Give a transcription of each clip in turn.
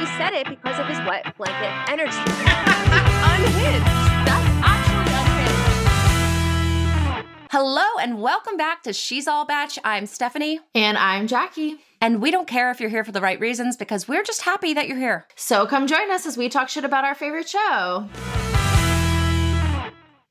she said it because of his wet blanket energy. unhinged. That's actually unhinged. Hello and welcome back to She's All Bach. I'm Stefanie, And I'm Jackie. and we don't care if you're here for the right reasons because we're just happy that you're here. So come join us as we talk shit about our favorite show.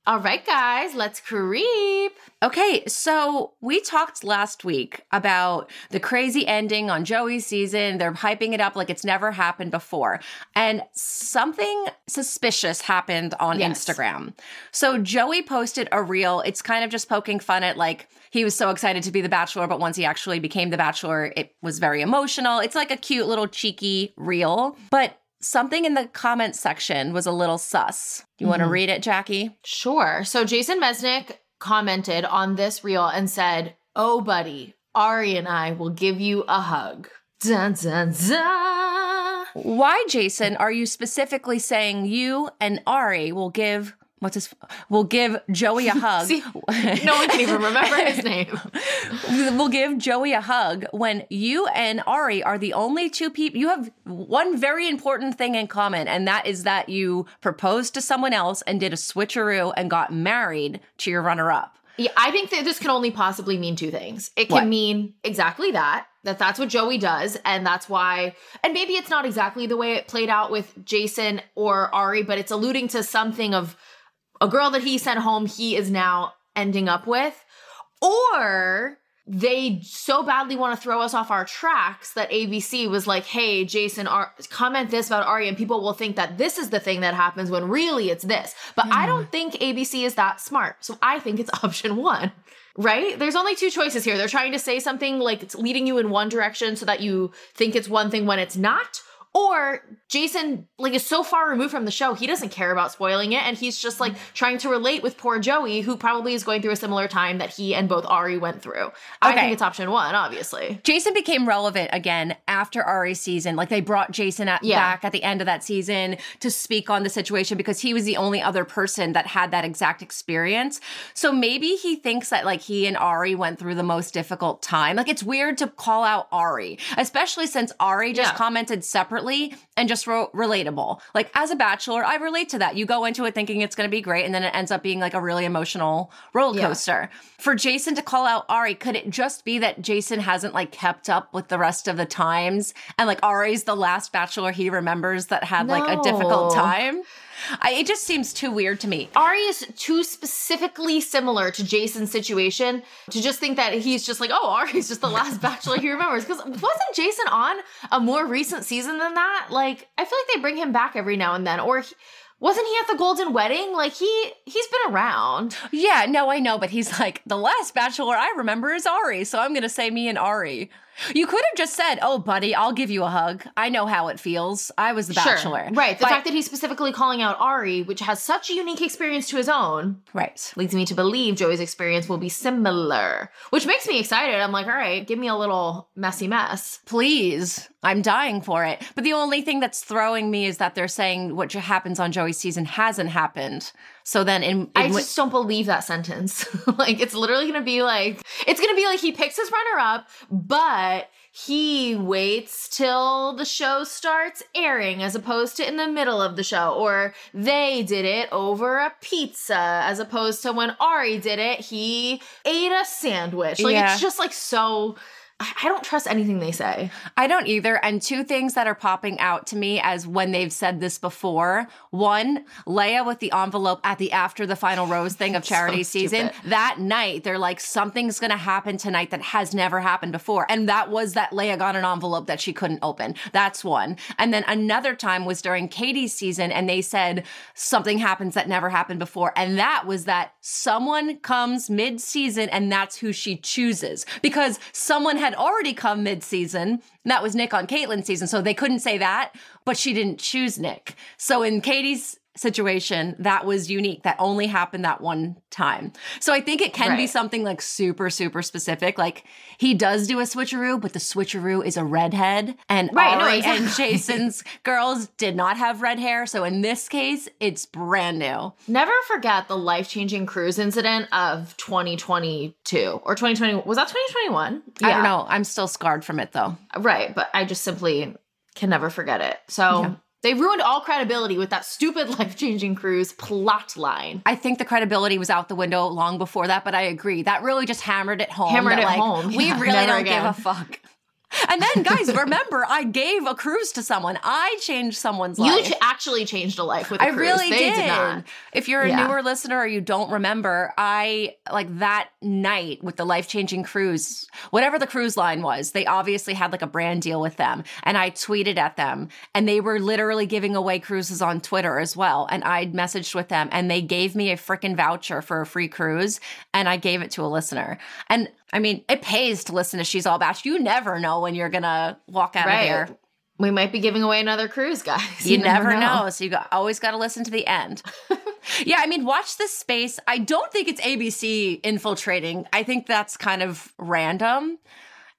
All right, guys, let's creep. Okay, so we talked last week about the crazy ending on Joey's season. They're hyping it up like it's never happened before. And something suspicious happened on Yes. Instagram. So Joey posted a reel. It's kind of just poking fun at like he was so excited to be the bachelor, but once he actually became the bachelor, it was very emotional. It's like a cute little cheeky reel. But something in the comment section was a little sus. You want to mm-hmm. read it, Jackie? Sure. So Jason Mesnick commented on this reel and said, Oh, buddy, Ari and I will give you a hug. Dun, dun, dun. Why, Jason, are you specifically saying you and Ari will give what's his we'll give Joey a hug? See, No one can even remember his name. we'll give Joey a hug when you and Ari are the only two people you have one very important thing in common, and that is that you proposed to someone else and did a switcheroo and got married to your runner-up. Yeah, I think that this can only possibly mean two things. It can What? mean exactly that, that that's what Joey does, and that's why, and maybe it's not exactly the way it played out with Jason or Ari, but it's alluding to something of a girl that he sent home, he is now ending up with, or they so badly want to throw us off our tracks that ABC was like, "Hey, Jason, Ar- comment this about Ari, and people will think that this is the thing that happens when really it's this." But I don't hmm. think ABC is that smart, so I think it's option one. Right? There's only two choices here. They're trying to say something like it's leading you in one direction so that you think it's one thing when it's not. Or Jason like is so far removed from the show, he doesn't care about spoiling it, and he's just like mm-hmm. trying to relate with poor Joey, who probably is going through a similar time that he and both Ari went through. I think it's option one, obviously. Jason became relevant again after Ari's season. Like they brought Jason at, Yeah. back at the end of that season to speak on the situation because he was the only other person that had that exact experience. So maybe he thinks that like he and Ari went through the most difficult time. Like it's weird to call out Ari, especially since Ari just Yeah. commented separately and just wrote relatable. Like as a bachelor, I relate to that. You go into it thinking it's going to be great and then it ends up being like a really emotional roller Yeah. coaster. For Jason to call out Ari, could it just be that Jason hasn't like kept up with the rest of the times and like Ari's the last bachelor he remembers that had like a difficult time? I, it just seems too weird to me. Ari is too specifically similar to Jason's situation to just think that he's just like, oh, Ari's just the last bachelor he remembers. Because wasn't Jason on a more recent season than that? Like, I feel like they bring him back every now and then. Or he, wasn't he at the Golden Wedding? Like, he he's been around. Yeah, no, I know, but he's like, the last bachelor I remember is Ari, so I'm gonna say me and Ari. You could have just said, oh, buddy, I'll give you a hug. I know how it feels. I was the bachelor. Right. The But- fact that he's specifically calling out Ari, which has such a unique experience to his own, Right. leads me to believe Joey's experience will be similar, which makes me excited. I'm like, all right, give me a little messy mess. Please. I'm dying for it. But the only thing that's throwing me is that they're saying what happens on Joey's season hasn't happened. So then in, in I just don't believe that sentence. like, it's literally gonna be like, it's gonna be like he picks his runner up, but he waits till the show starts airing as opposed to in the middle of the show. Or they did it over a pizza as opposed to when Ari did it, he ate a sandwich. Like, Yeah. it's just like so. I don't trust anything they say. I don't either. And two things that are popping out to me as when they've said this before. One, Leia with the envelope at the after the final rose thing of So charity season. stupid. That night, they're like, something's going to happen tonight that has never happened before. And that was that Leia got an envelope that she couldn't open. That's one. And then another time was during Katie's season, and they said something happens that never happened before. And that was that someone comes mid season, and that's who she chooses because someone had already come mid season. And that was Nick on Kaitlyn's season. So they couldn't say that, but she didn't choose Nick. So in Katie's situation, that was unique. That only happened that one time. So I think it can be something like super, super specific. Like he does do a switcheroo, but the switcheroo is a redhead. And Right, no, Ari and. Jason's girls did not have red hair. So in this case, it's brand new. Never forget the life changing cruise incident of 2022 or 2020. Was that 2021? I don't know. I'm still scarred from it though. Right. But I just simply can never forget it. So Yeah. They ruined all credibility with that stupid life changing cruise plot line. I think the credibility was out the window long before that, but I agree. That really just hammered it home. Hammered it like, home. We Yeah, really don't again. give a fuck. And then, guys, remember, I gave a cruise to someone. I changed someone's You life. ch- actually changed a life with a I cruise. really they did. did. If you're a Yeah. newer listener or you don't remember, I like that night with the life changing cruise, whatever the cruise line was, they obviously had like a brand deal with them. And I tweeted at them and they were literally giving away cruises on Twitter as well. And I messaged with them and they gave me a freaking voucher for a free cruise and I gave it to a listener. And I mean, it pays to listen to She's All About You. You never know when you're going to walk out of Right. there. We might be giving away another cruise, guys. You, never, know. So you got, always got to listen to the end. yeah, I mean, watch this space. I don't think it's ABC infiltrating. I think that's kind of random.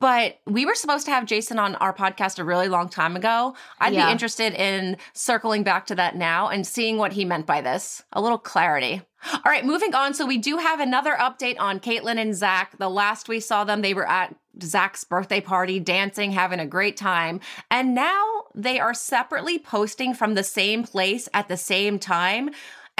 But we were supposed to have Jason on our podcast a really long time ago. I'd Yeah. be interested in circling back to that now and seeing what he meant by this. A little clarity. All right, moving on. So we do have another update on Kaitlyn and Zac. The last we saw them, they were at Zac's birthday party, dancing, having a great time. And now they are separately posting from the same place at the same time.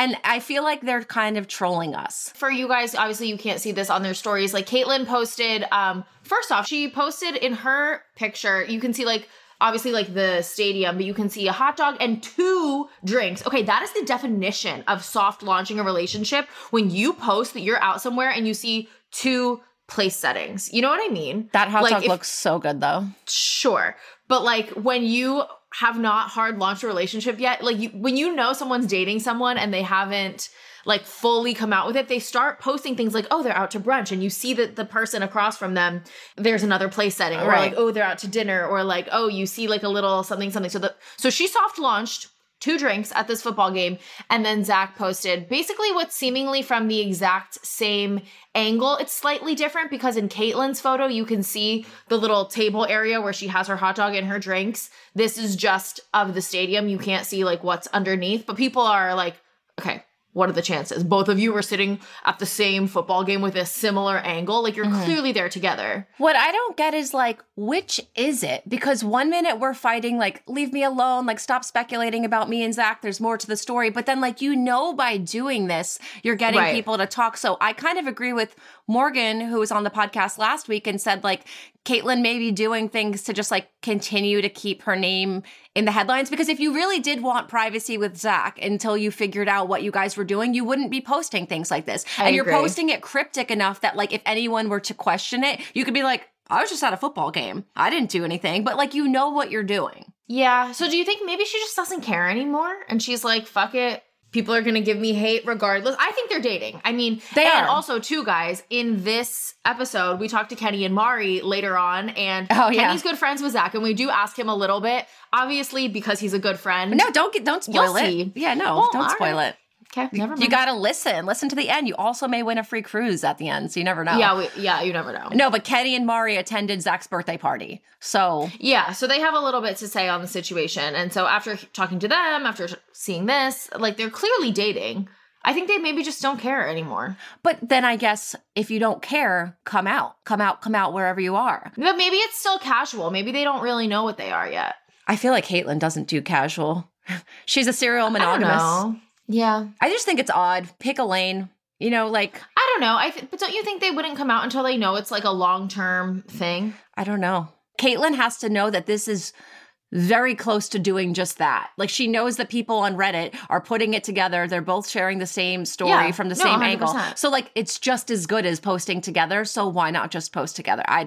And I feel like they're kind of trolling us. For you guys, obviously you can't see this on their stories. Like Kaitlyn posted, um, first off, she posted in her picture, you can see like obviously like the stadium, but you can see a hot dog and two drinks. Okay, that is the definition of soft launching a relationship when you post that you're out somewhere and you see two place settings. You know what I mean? That hot Like, dog if- looks so good though. sure but like when you have not hard launched a relationship yet like you when you know someone's dating someone and they haven't like fully come out with it they start posting things like oh they're out to brunch and you see that the person across from them there's another place setting or Right. like oh they're out to dinner or like oh you see like a little something something so the so she soft launched two drinks at this football game and then zac posted basically what's seemingly from the exact same angle. It's slightly different because in kaitlyn's photo you can see the little table area where she has her hot dog and her drinks. This is just of the stadium. You can't see like what's underneath but people are like okay what are the chances both of you were sitting at the same football game with a similar angle like you're mm-hmm. clearly there together What I don't get is like, which is it? Because one minute we're fighting, like, leave me alone, like, stop speculating about me and Zac. There's more to the story. But then, like, you know, by doing this, you're getting Right. people to talk. So I kind of agree with Morgan, who was on the podcast last week and said, like, Kaitlyn may be doing things to just like continue to keep her name in the headlines. Because if you really did want privacy with Zac until you figured out what you guys were doing, you wouldn't be posting things like this. I and you're posting it cryptic enough that, like, if anyone were to question it, you could be like, I was just at a football game. I didn't do anything, but like, you know what you're doing. Yeah. So do you think maybe she just doesn't care anymore? And she's like, fuck it. People are gonna give me hate regardless. I think they're dating. I mean, They and are. also too, guys. In this episode, we talked to Kenny and Mari later on, and Oh, yeah. Kenny's good friends with Zac, and we do ask him a little bit, obviously because he's a good friend. No, don't get, don't spoil You'll it. see. Yeah, no, Well, don't spoil right. it. Okay, never mind. You got to listen. Listen to the end. You also may win a free cruise at the end, so you never know. yeah, we, yeah. You never know. No, but Kenny and Mari attended Zac's birthday party. So Yeah, so they have a little bit to say on the situation. And so after talking to them, after seeing this, like they're clearly dating. I think they maybe just don't care anymore. But then I guess if you don't care, come out. Come out, come out wherever you are. But maybe it's still casual. Maybe they don't really know what they are yet. I feel like Kaitlyn doesn't do casual. She's a serial I don't monogamous. Yeah. I just think it's odd. Pick a lane. You know, like, I don't know. I th- but don't you think they wouldn't come out until they know it's like a long-term thing? I don't know. Kaitlyn has to know that this is very close to doing just that. Like she knows that people on Reddit are putting it together. They're both sharing the same story Yeah. from the No, same angle. 100%. So like it's just as good as posting together. So why not just post together? I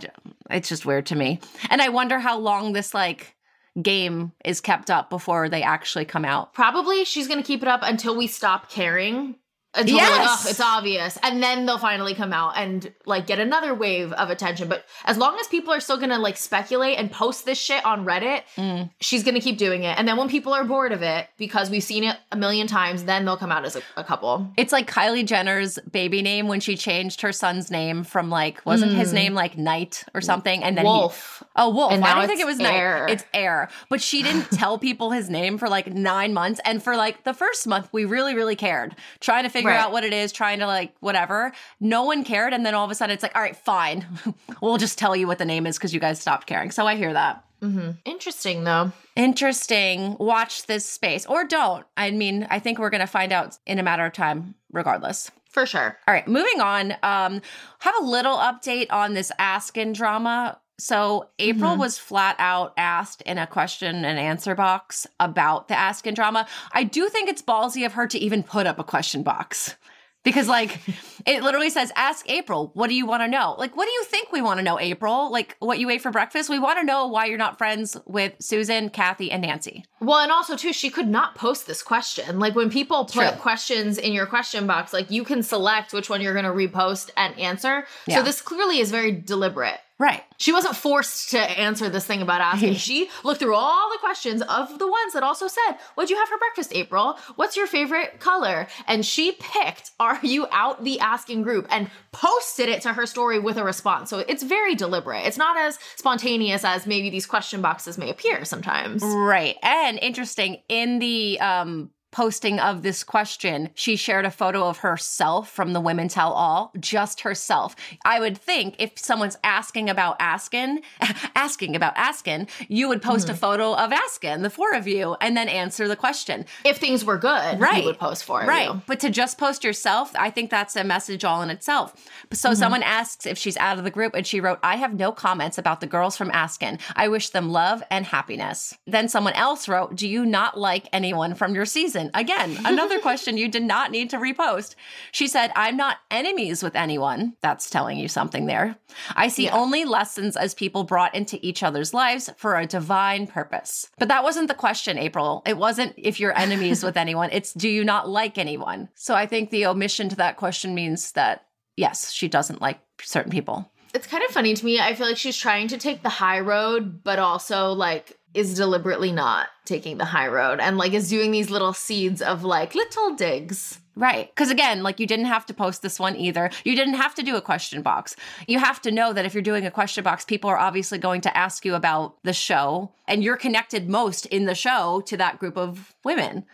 it's just weird to me. And I wonder how long this like game is kept up before they actually come out. Probably she's going to keep it up until we stop caring. Until we're like, Yes. oh, it's obvious. And then they'll finally come out and like get another wave of attention. But as long as people are still going to like speculate and post this shit on Reddit, Mm. she's going to keep doing it. And then when people are bored of it because we've seen it a million times, then they'll come out as a, a couple. It's like Kylie Jenner's baby name when she changed her son's name from like wasn't his name like Knight or something and then he- Wolf. Oh, Wolf. And I didn't think it was Air. Night. It's Air. But she didn't tell people his name for like nine months. And for like the first month, we really, really cared. Trying to figure Right. out what it is, trying to like whatever. No one cared. And then all of a sudden it's like, all right, fine. we'll just tell you what the name is because you guys stopped caring. So I hear that. Mm-hmm. Interesting, though. Interesting. Watch this space or don't. I mean, I think we're going to find out in a matter of time, regardless. For sure. All right, moving on. Um, have a little update on this ASKN drama. So April Mhm. was flat out asked in a question and answer box about the ASKN drama. I do think it's ballsy of her to even put up a question box. Because like it literally says ask April, what do you want to know? Like what do you think we want to know April? Like what you ate for breakfast? We want to know why you're not friends with Susan, Kathy and Nancy. Well, and also too, she could not post this question. Like when people put True. questions in your question box, like you can select which one you're going to repost and answer. Yeah. So this clearly is very deliberate. Right. She wasn't forced to answer this thing about ASKN. she looked through all the questions of the ones that also said, What'd you have for breakfast, April? What's your favorite color? And she picked Are You Out the ASKN group and posted it to her story with a response. So it's very deliberate. It's not as spontaneous as maybe these question boxes may appear sometimes. Right. And interesting, in the um posting of this question, she shared a photo of herself from the Women Tell All, just herself. I would think if someone's asking about ASKN, asking about ASKN, you would post a mm-hmm. photo of ASKN, the four of you, and then answer the question. If things were good, Right. you would post for it. Right. you. But to just post yourself, I think that's a message all in itself. So mm-hmm. someone asks if she's out of the group and she wrote, I have no comments about the girls from ASKN. I wish them love and happiness. Then someone else wrote, Do you not like anyone from your season? Again, another question you did not need to repost. She said, I'm not enemies with anyone. That's telling you something there. I see Yeah. only lessons as people brought into each other's lives for a divine purpose. But that wasn't the question, April. It wasn't if you're enemies with anyone, it's do you not like anyone? So I think the omission to that question means that yes, she doesn't like certain people. It's kind of funny to me. I feel like she's trying to take the high road, but also like is deliberately not taking the high road and like is doing these little seeds of like little digs. Right. Because again, like you didn't have to post this one either. You didn't have to do a question box. You have to know that if you're doing a question box, people are obviously going to ask you about the show, and you're connected most in the show to that group of women.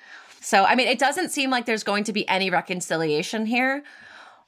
So, I mean, it doesn't seem like there's going to be any reconciliation here.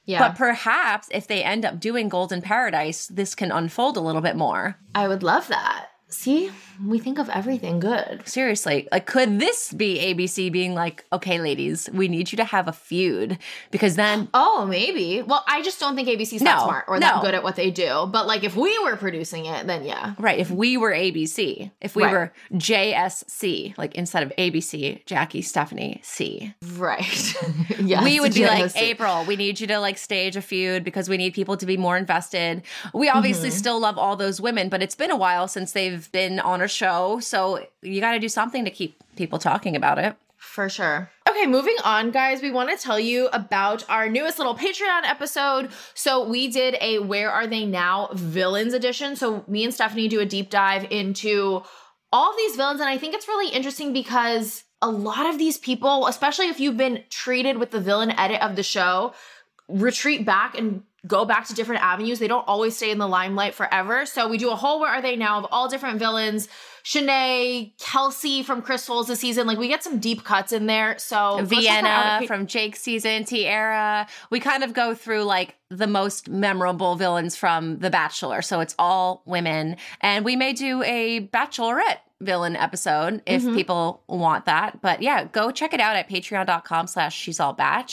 Yeah. But perhaps if they end up doing Golden Paradise, this can unfold a little bit more. I would love that. See, we think of everything good. Seriously, like, could this be ABC being like, okay, ladies, we need you to have a feud? Because then Oh, maybe. Well, I just don't think ABC's that smart or that good at what they do. But like if we were producing it, then yeah. Right. If we were ABC, if we Right. were JSC, like instead of ABC, Jackie, Stefanie, C, Right. yes. we would be like, April, we need you to like stage a feud because we need people to be more invested. We obviously Mm-hmm. still love all those women, but it's been a while since they've been on a show. So you got to do something to keep people talking about it. For sure. Okay, moving on, guys. We want to tell you about our newest little Patreon episode. So, we did a Where Are They Now villains edition. So, me and Stefanie do a deep dive into all of these villains. And I think it's really interesting because a lot of these people, especially if you've been treated with the villain edit of the show, retreat back and go back to different avenues. They don't always stay in the limelight forever. So we do a whole Where Are They Now of all different villains. Shanae, Kelsey from Crystals this season. Like we get some deep cuts in there. So go check that out Vienna from Jake's season, Tiara. We kind of go through like the most memorable villains from The Bachelor. So it's all women. And we may do a Bachelorette villain episode if Mhm. people want that. But yeah, go check it out at patreon.com slash she's all bach.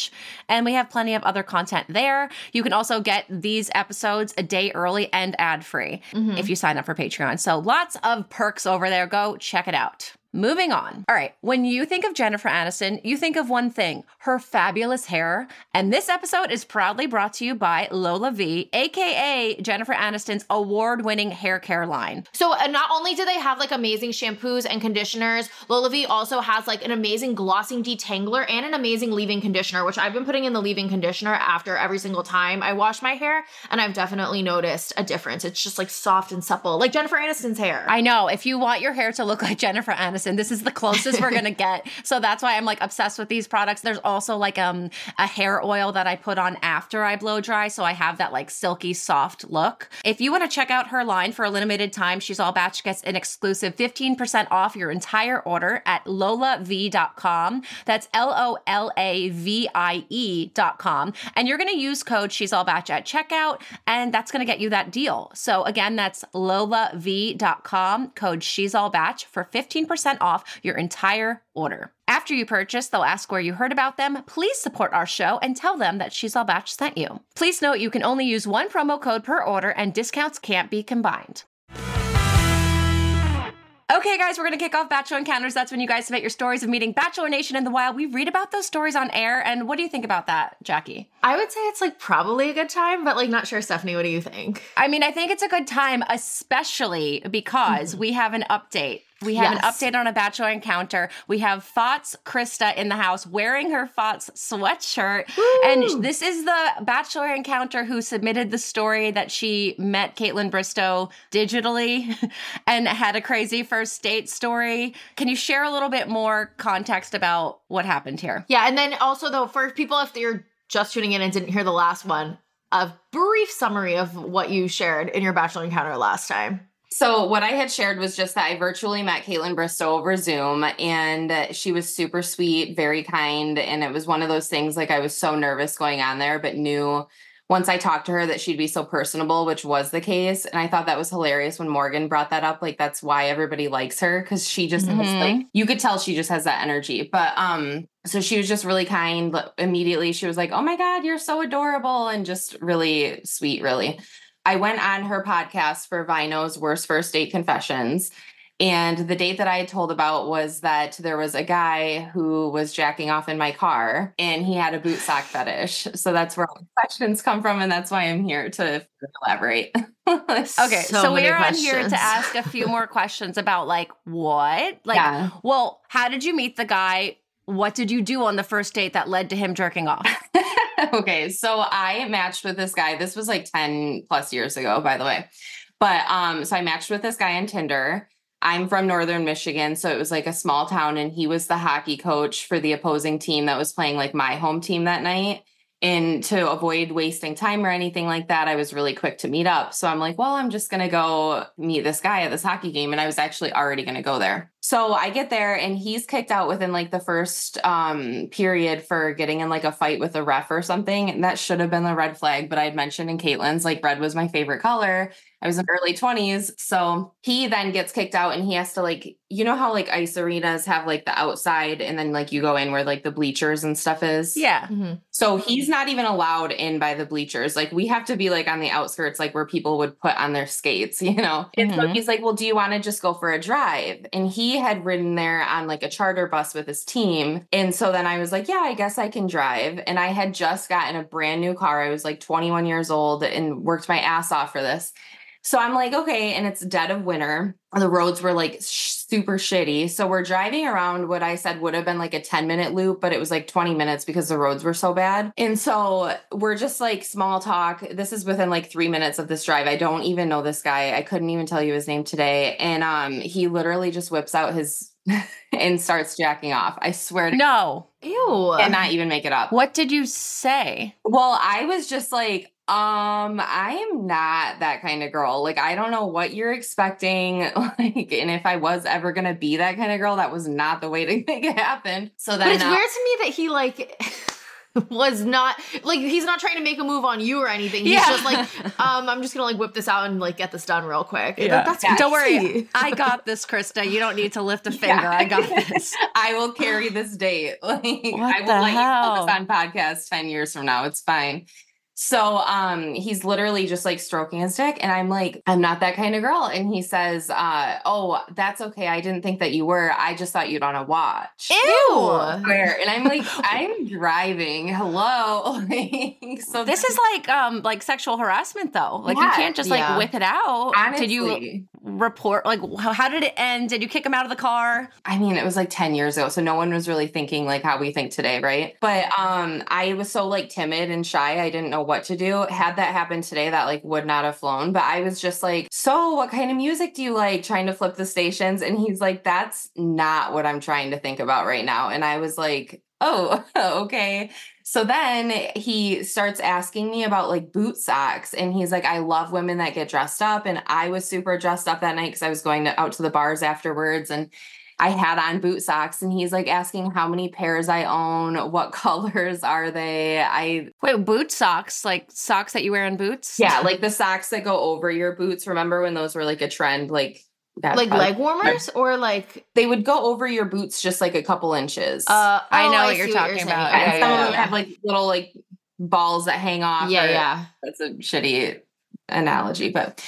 And we have plenty of other content there. You can also get these episodes a day early and ad free Mhm. if you sign up for Patreon. So lots of perks over there. Go check it out. Moving on. All right. When you think of Jennifer Aniston, you think of one thing her fabulous hair. And this episode is proudly brought to you by Lolavie, AKA Jennifer Aniston's award winning hair care line. So uh, not only do they have like amazing shampoos and conditioners, Lolavie also has like an amazing glossing detangler and an amazing leave-in conditioner, which I've been putting in the leave-in conditioner after every single time I wash my hair, and I've definitely noticed a difference. It's just like soft and supple, like Jennifer Aniston's hair. I know. If you want your hair to look like Jennifer Aniston, Listen, this is the closest we're gonna get. So that's why I'm like obsessed with these products. There's also like um a hair oil that I put on after I blow dry, so I have that like silky soft look. If you want to check out her line for a limited time, she's all bach gets an exclusive 15% off your entire order at lolavie.com. That's L O L A V I E.com. And you're gonna use code she's all bach at checkout, and that's gonna get you that deal. So again, that's lolavie.com, code she's all bach for 15% off your entire order. After you purchase, they'll ask where you heard about them. Please support our show and tell them that She's All Bach sent you. Please note you can only use one promo code per order and discounts can't be combined. Okay, guys, we're going to kick off Bachelor Encounters. That's when you guys submit your stories of meeting Bachelor Nation in the wild. We read about those stories on air. And what do you think about that, Jackie? I would say it's like probably a good time, but like not sure. Stefanie, what do you think? I mean, I think it's a good time, especially because we have an update. We have Yes. an update on a bachelor encounter. We have Fots Krista in the house wearing her Fots sweatshirt. And this is the bachelor encounter who submitted the story that she met Kaitlyn Bristowe digitally and had a crazy first date story. Can you share a little bit more context about what happened here? Yeah, and then also though, for people if you're just tuning in and didn't hear the last one, a brief summary of what you shared in your bachelor encounter last time. So what I had shared was just that I virtually met Kaitlyn Bristowe over Zoom and she was super sweet, very kind. And it was one of those things like I was so nervous going on there, but knew once I talked to her that she'd be so personable, which was the case. And I thought that was hilarious when Morgan brought that up. Like that's why everybody likes her because she just has, Mhm. like you could tell she just has that energy. But um, so she was just really kind. Immediately she was like, Oh my God, you're so adorable and just really sweet, really. I went on her podcast for Vino's Worst First Date Confessions. And the date that I had told about was that there was a guy who was jacking off in my car and he had a boot sock fetish. So that's where all the questions come from. And that's why I'm here to elaborate. Okay, so, So we're on here to ask a few more questions about like what? Like, Yeah. well, how did you meet the guy? What did you do on the first date that led to him jerking off? okay, so I matched with this guy. This was like 10 plus years ago, by the way. But um, so I matched with this guy on Tinder. I'm from northern Michigan, so it was like a small town, and he was the hockey coach for the opposing team that was playing like my home team that night. And to avoid wasting time or anything like that, I was really quick to meet up. So I'm like, well, I'm just going to go meet this guy at this hockey game. And I was actually already going to go there. So I get there and he's kicked out within like the first um, period for getting in like a fight with a ref or something. And that should have been the red flag. But I had mentioned in Kaitlyn's, like red was my favorite color. I was in early 20s. So he then gets kicked out and he has to like, you know how like ice arenas have like the outside and then like you go in where like the bleachers and stuff is? yeah. So he's not even allowed in by the bleachers. Like we have to be like on the outskirts, like where people would put on their skates, you know? And so Mhm. he's like, Well, do you want to just go for a drive? And he had ridden there on like a charter bus with his team. And so then I was like, Yeah, I guess I can drive. And I had just gotten a brand new car. I was like 21 years old and worked my ass off for this. So I'm like, okay, and it's dead of winter. The roads were like sh- super shitty. So we're driving around what I said would have been like a 10 minute loop, but it was like 20 minutes because the roads were so bad. And so we're just like small talk. This is within like three minutes of this drive. I don't even know this guy. I couldn't even tell you his name today. And um, he literally just whips out his and starts jacking off. I swear to No. Ew. And not even make it up. What did you say? Well, I was just like, um, I am not that kind of girl. Like, I don't know what you're expecting. Like, and if I was ever gonna be that kind of girl, that was not the way to make it happen. So then but it's uh, weird to me that he like was not like he's not trying to make a move on you or anything. He's Yeah. just like, um, I'm just gonna like whip this out and like get this done real quick. Yeah. That- that's Don't worry. I got this, Krista. You don't need to lift a finger. Yeah. I got this. I will carry this date. Like What I will the let hell? you put this on podcast 10 years from now. It's fine. So um he's literally just like stroking his dick and I'm like I'm not that kind of girl and he says uh oh that's okay I didn't think that you were I just thought you'd on a watch. Ew. Where and I'm like I'm driving. Hello. Like, so This is like um like sexual harassment though. Like you can't just like Yeah. whip it out. honestly Did you report? Like, how, did it end? Did you kick him out of the car? I mean, it was like 10 years ago, so no one was really thinking like how we think today, right? But um I was so like timid and shy, I didn't know what to do. Had that happened today, that like would not have flown, but I was just like, "So, what kind of music do you like?" trying to flip the stations and he's like, "That's not what I'm trying to think about right now." And I was like, "Oh, okay." So then he starts asking me about like boot socks. And he's like, I love women that get dressed up. And I was super dressed up that night because I was going to, out to the bars afterwards. And I had on boot socks. And he's like asking how many pairs I own, what colors are they? I, Wait, boot socks, like socks that you wear in boots? yeah, like the socks that go over your boots. Remember when those were like a trend? Like, that like probably- leg warmers or like They would go over your boots just like a couple inches. uh I oh, know what you're see talking saying. about. and yeah, some yeah, of them yeah. have like little like balls that hang off. yeah or- yeah that's a shitty analogy but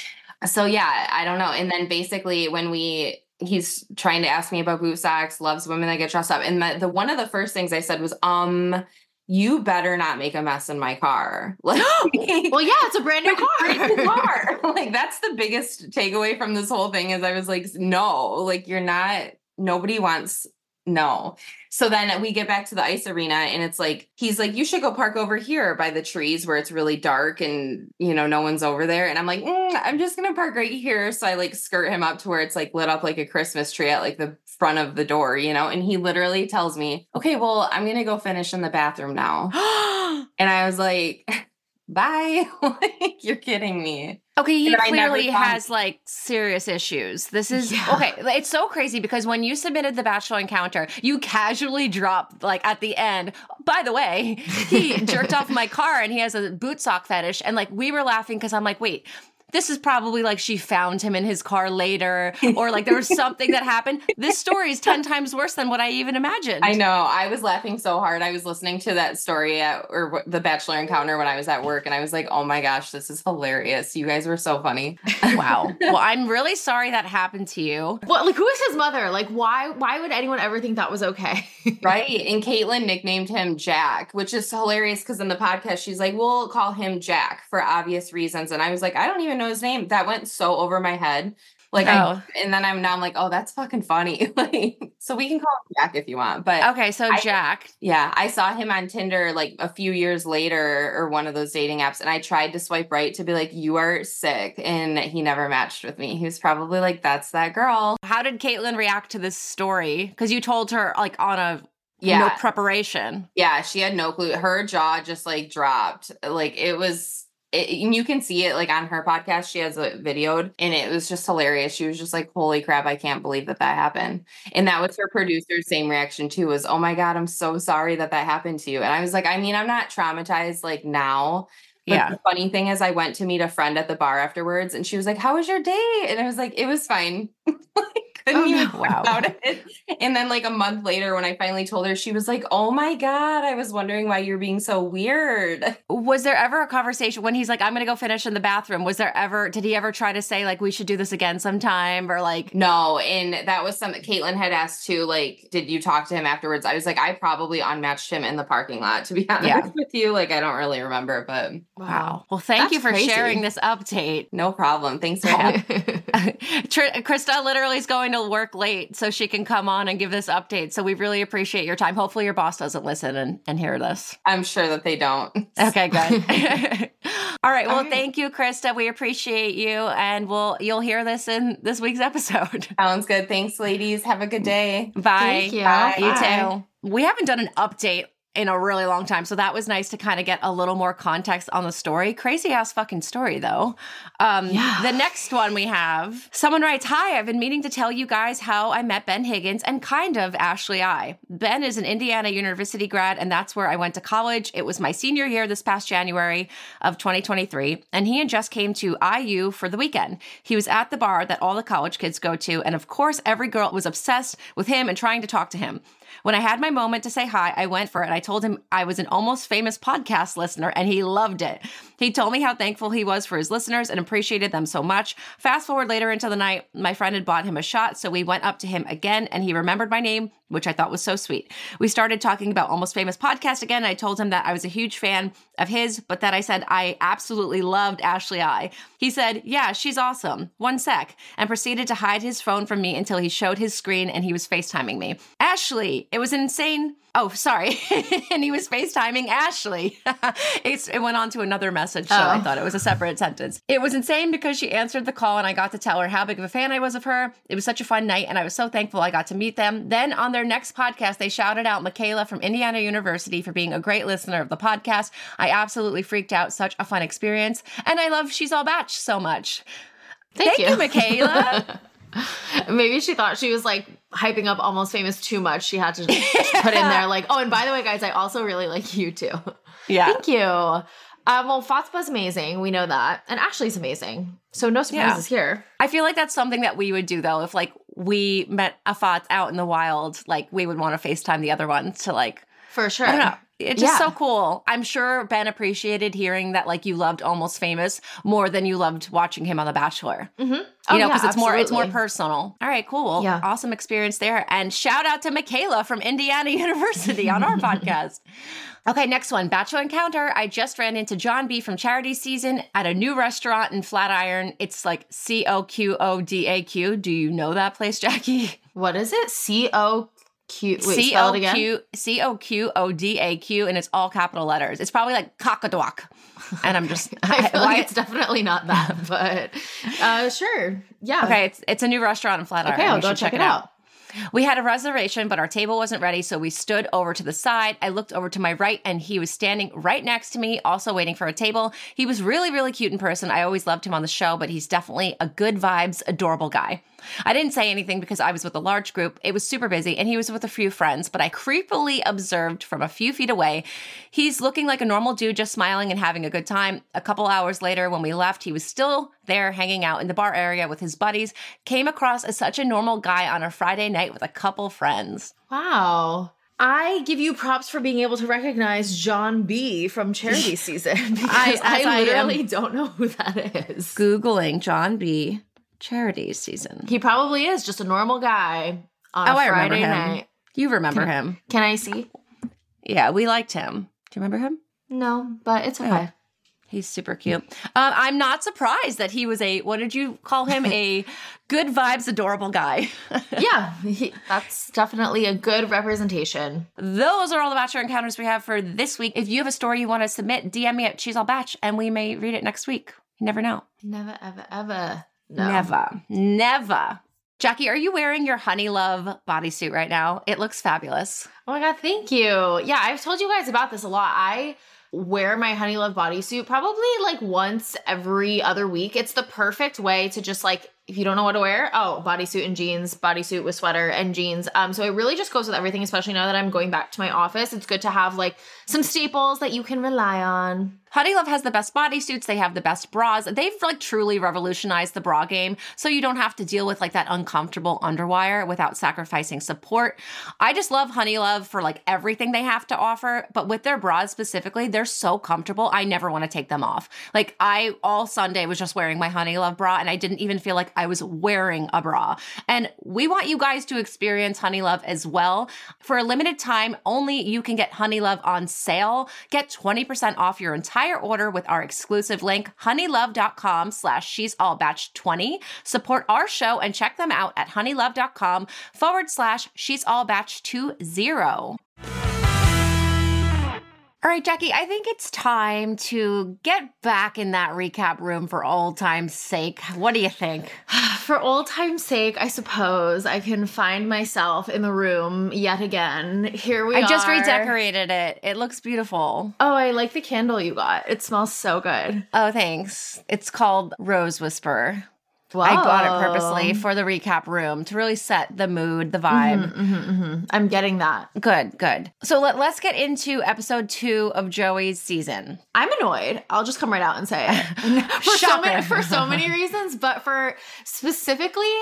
so yeah i don't know and then basically when we he's trying to ask me about boot socks loves women that get dressed up and the, the one of the first things i said was um you better not make a mess in my car. Like well yeah it's a brand new Brand new car. car. like that's the biggest takeaway from this whole thing is i was like no like you're not nobody wants no. So then we get back to the ice arena and it's like he's like you should go park over here by the trees where it's really dark and you know no one's over there. And i'm like "Mm, i'm just gonna park right here. So i like skirt him up to where it's like lit up like a christmas tree at like the front of the door you know and he literally tells me okay well i'm gonna go finish in the bathroom now and i was like bye like you're kidding me Okay, he clearly has like serious issues. This is Yeah. okay. It's so crazy because when you submitted the Bachelor encounter, you casually dropped like at the end. By the way, he jerked off my car and he has a boot sock fetish, and like we were laughing because I'm like, wait. This is probably like she found him in his car later, or like there was something that happened. This story is 10 times worse than what I even imagined. I know. I was laughing so hard. I was listening to that story at or the Bachelor encounter when I was at work, and I was like, "Oh my gosh, this is hilarious! You guys were so funny." Wow. Well, I'm really sorry that happened to you. well like who is his mother like why why would anyone ever think that was okay right? And Kaitlyn nicknamed him Jack, which is hilarious because in the podcast she's like, "We'll call him Jack for obvious reasons," and I was like, "I don't even know his name." That went so over my head. Like Oh. I, and then I'm now I'm like, oh, that's fucking funny. like, so we can call him Jack if you want, but Okay, so I- Jack, Yeah, I saw him on Tinder like a few years later or one of those dating apps, and I tried to swipe right to be like, you are sick. And he never matched with me. He was probably like, that's that girl. how did Kaitlyn react to this story? Because you told her like on a Yeah. no preparation. Yeah, she had no clue. Her jaw just like dropped. Like it was, it, and you can see it like on her podcast. She has it videoed, and it was just hilarious. She was just like, "Holy crap! I can't believe that that happened." And that was her producer's same reaction too. Was, "Oh my god, I'm so sorry that that happened to you." And I was like, I mean, I'm not traumatized like now. But Yeah. the funny thing is, I went to meet a friend at the bar afterwards, and she was like, "How was your day?" And I was like, "It was fine." couldn't Oh, even no. Wow. about it. And then, like a month later, when I finally told her, she was like, "Oh my god, I was wondering why you're being so weird." Was there ever a conversation when he's like, I'm gonna go finish in the bathroom? Was there ever, did he ever try to say, like, we should do this again sometime? Or like, No, and that was something Kaitlyn had asked too. Like, did you talk to him afterwards? I was like, I probably unmatched him in the parking lot. To be honest Yeah. with you, like, I don't really remember, but wow. Well, thank That's you for crazy. sharing this update. no problem. Thanks for having. Tr- Krista literally is going to work late so she can come on and give this update. So we really appreciate your time. Hopefully, your boss doesn't listen and, and hear this. I'm sure that they don't. Okay, good. All right. Well, All right. thank you, Krista. We appreciate you, and we'll you'll hear this in this week's episode. Sounds good. Thanks, ladies. Have a good day. Bye. Thank you. Bye. You Bye. too. We haven't done an update in a really long time, so that was nice to kind of get a little more context on the story. Crazy ass fucking story, though. Um, Yeah. The next one we have someone writes, "Hi, I've been meaning to tell you guys how I met Ben Higgins and kind of Ashley I. Ben is an Indiana University grad, and that's where I went to college. It was my senior year this past January of 2023, and he and Jess came to IU for the weekend. He was at the bar that all the college kids go to, and of course, every girl was obsessed with him and trying to talk to him." When I had my moment to say hi, I went for it. I told him I was an almost famous podcast listener and he loved it. He told me how thankful he was for his listeners and appreciated them so much. Fast forward later into the night, my friend had bought him a shot, so we went up to him again and he remembered my name, which I thought was so sweet. We started talking about Almost Famous podcast again. I told him that I was a huge fan of his, but that I said I absolutely loved Ashley I. He said, Yeah, she's awesome. One sec, and proceeded to hide his phone from me until he showed his screen and he was FaceTiming me. Ashley, it was insane. Oh, sorry. and he was FaceTiming Ashley. it's, it went on to another message, so I Oh. thought it was a separate sentence. It was insane because she answered the call and I got to tell her how big of a fan I was of her. It was such a fun night and I was so thankful I got to meet them. Then on their next podcast, they shouted out Michaela from Indiana University for being a great listener of the podcast. I absolutely freaked out. Such a fun experience. And I love She's All Bach so much. Thank, you, Michaela. Maybe she thought she was like hyping up almost famous too much. She had to put in there like, oh, and by the way, guys, I also really like you too. yeah. Thank you. Um, well, Fatspa's amazing. We know that. And Ashley's amazing. So no surprises here. I feel like that's something that we would do though. If like we met a Fots out in the wild, like we would want to FaceTime the other one to like For sure. I don't know. It's just Yeah. so cool. I'm sure Ben appreciated hearing that like you loved Almost Famous more than you loved watching him on The Bachelor. Mm-hmm. You know, because it's more it's more personal. All right, cool. Yeah. Awesome experience there. And shout out to Michaela from Indiana University on our podcast. Okay, next one. Bachelor Encounter. I just ran into John B from charity season at a new restaurant in Flatiron. It's like C O Q O D A Q. Do you know that place, Jackie? What is it? C O Q. C O. Q C O Q O D A Q, and it's all capital letters. It's probably like cockadwalk. And I'm just I feel why- like it's definitely not that, but uh, sure. Yeah. okay. It's it's a new restaurant in Flatiron. Okay, I'll go should check it out. We had a reservation, but our table wasn't ready, so we stood over to the side. I looked over to my right, and he was standing right next to me, also waiting for a table. He was really, really cute in person. I always loved him on the show, but he's definitely a good vibes, adorable guy. I didn't say anything because I was with a large group. It was super busy, and he was with a few friends, but I creepily observed from a few feet away. He's looking like a normal dude, just smiling and having a good time. A couple hours later, when we left, he was still there hanging out in the bar area with his buddies. Came across as such a normal guy on a Friday night with a couple friends. Wow. I give you props for being able to recognize John B from charity season because I- I, as I am- literally don't know who that is. Googling John B. charity season. He probably is just a normal guy on Oh, a I remember Friday him. night. You remember him. Can I see? Yeah, we liked him. Do you remember him? No, but it's okay. He's super cute. Um, I'm not surprised that he was a, what did you call him? A good vibes, adorable guy. yeah, he, that's definitely a good representation. Those are all the Bachelor encounters we have for this week. If you have a story you want to submit, DM me at She's All Bach and we may read it next week. You never know. Never, ever, ever. No. Never. Never. Jackie, are you wearing your Honeylove bodysuit right now? It looks fabulous. Oh my god, thank you. Yeah, I've told you guys about this a lot. I wear my Honeylove bodysuit probably like once every other week. It's the perfect way to just like if you don't know what to wear, oh, bodysuit and jeans, bodysuit with sweater and jeans. Um, so it really just goes with everything, especially now that I'm going back to my office. It's good to have like some staples that you can rely on. Honey Love has the best bodysuits. They have the best bras. They've like truly revolutionized the bra game. So you don't have to deal with like that uncomfortable underwire without sacrificing support. I just love Honeylove for like everything they have to offer. But with their bras specifically, they're so comfortable. I never want to take them off. Like I all Sunday was just wearing my Honeylove bra and I didn't even feel like I was wearing a bra. And we want you guys to experience Honeylove as well. For a limited time, only you can get Honeylove on sale. Get 20% off your entire order with our exclusive link, honeylove.com slash she's all bach 20. Support our show and check them out at honeylove.com forward slash she's all bach 20. All right, Jackie, I think it's time to get back in that recap room for old time's sake. What do you think? For old time's sake, I suppose I can find myself in the room yet again. Here we I are. I just redecorated it. It looks beautiful. Oh, I like the candle you got. It smells so good. Oh, thanks. It's called Rose Whisper. I got it purposely for the recap room to really set the mood, the vibe. Mhm, mhm. I'm getting that. Good, good. So let, let's get into episode two of Joey's season. I'm annoyed. I'll just come right out and say it. for so many for so many reasons, but for specifically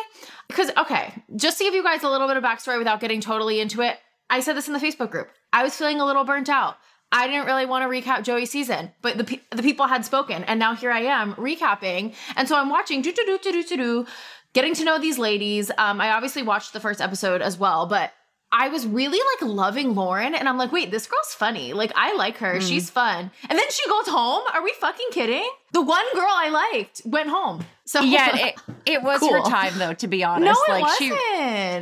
because okay, just to give you guys a little bit of backstory without getting totally into it. I said this in the Facebook group. I was feeling a little burnt out. I didn't really want to recap Joey's season, but the pe- the people had spoken, and now here I am recapping. And so I'm watching do do do do do do do, getting to know these ladies. Um, I obviously watched the first episode as well, but I was really like loving Lauren, and I'm like, wait, this girl's funny. Like I like her. She's fun. And then she goes home. Are we fucking kidding? The one girl I liked went home. So Yeah, it, it was her time though, to be honest. no, it like wasn't.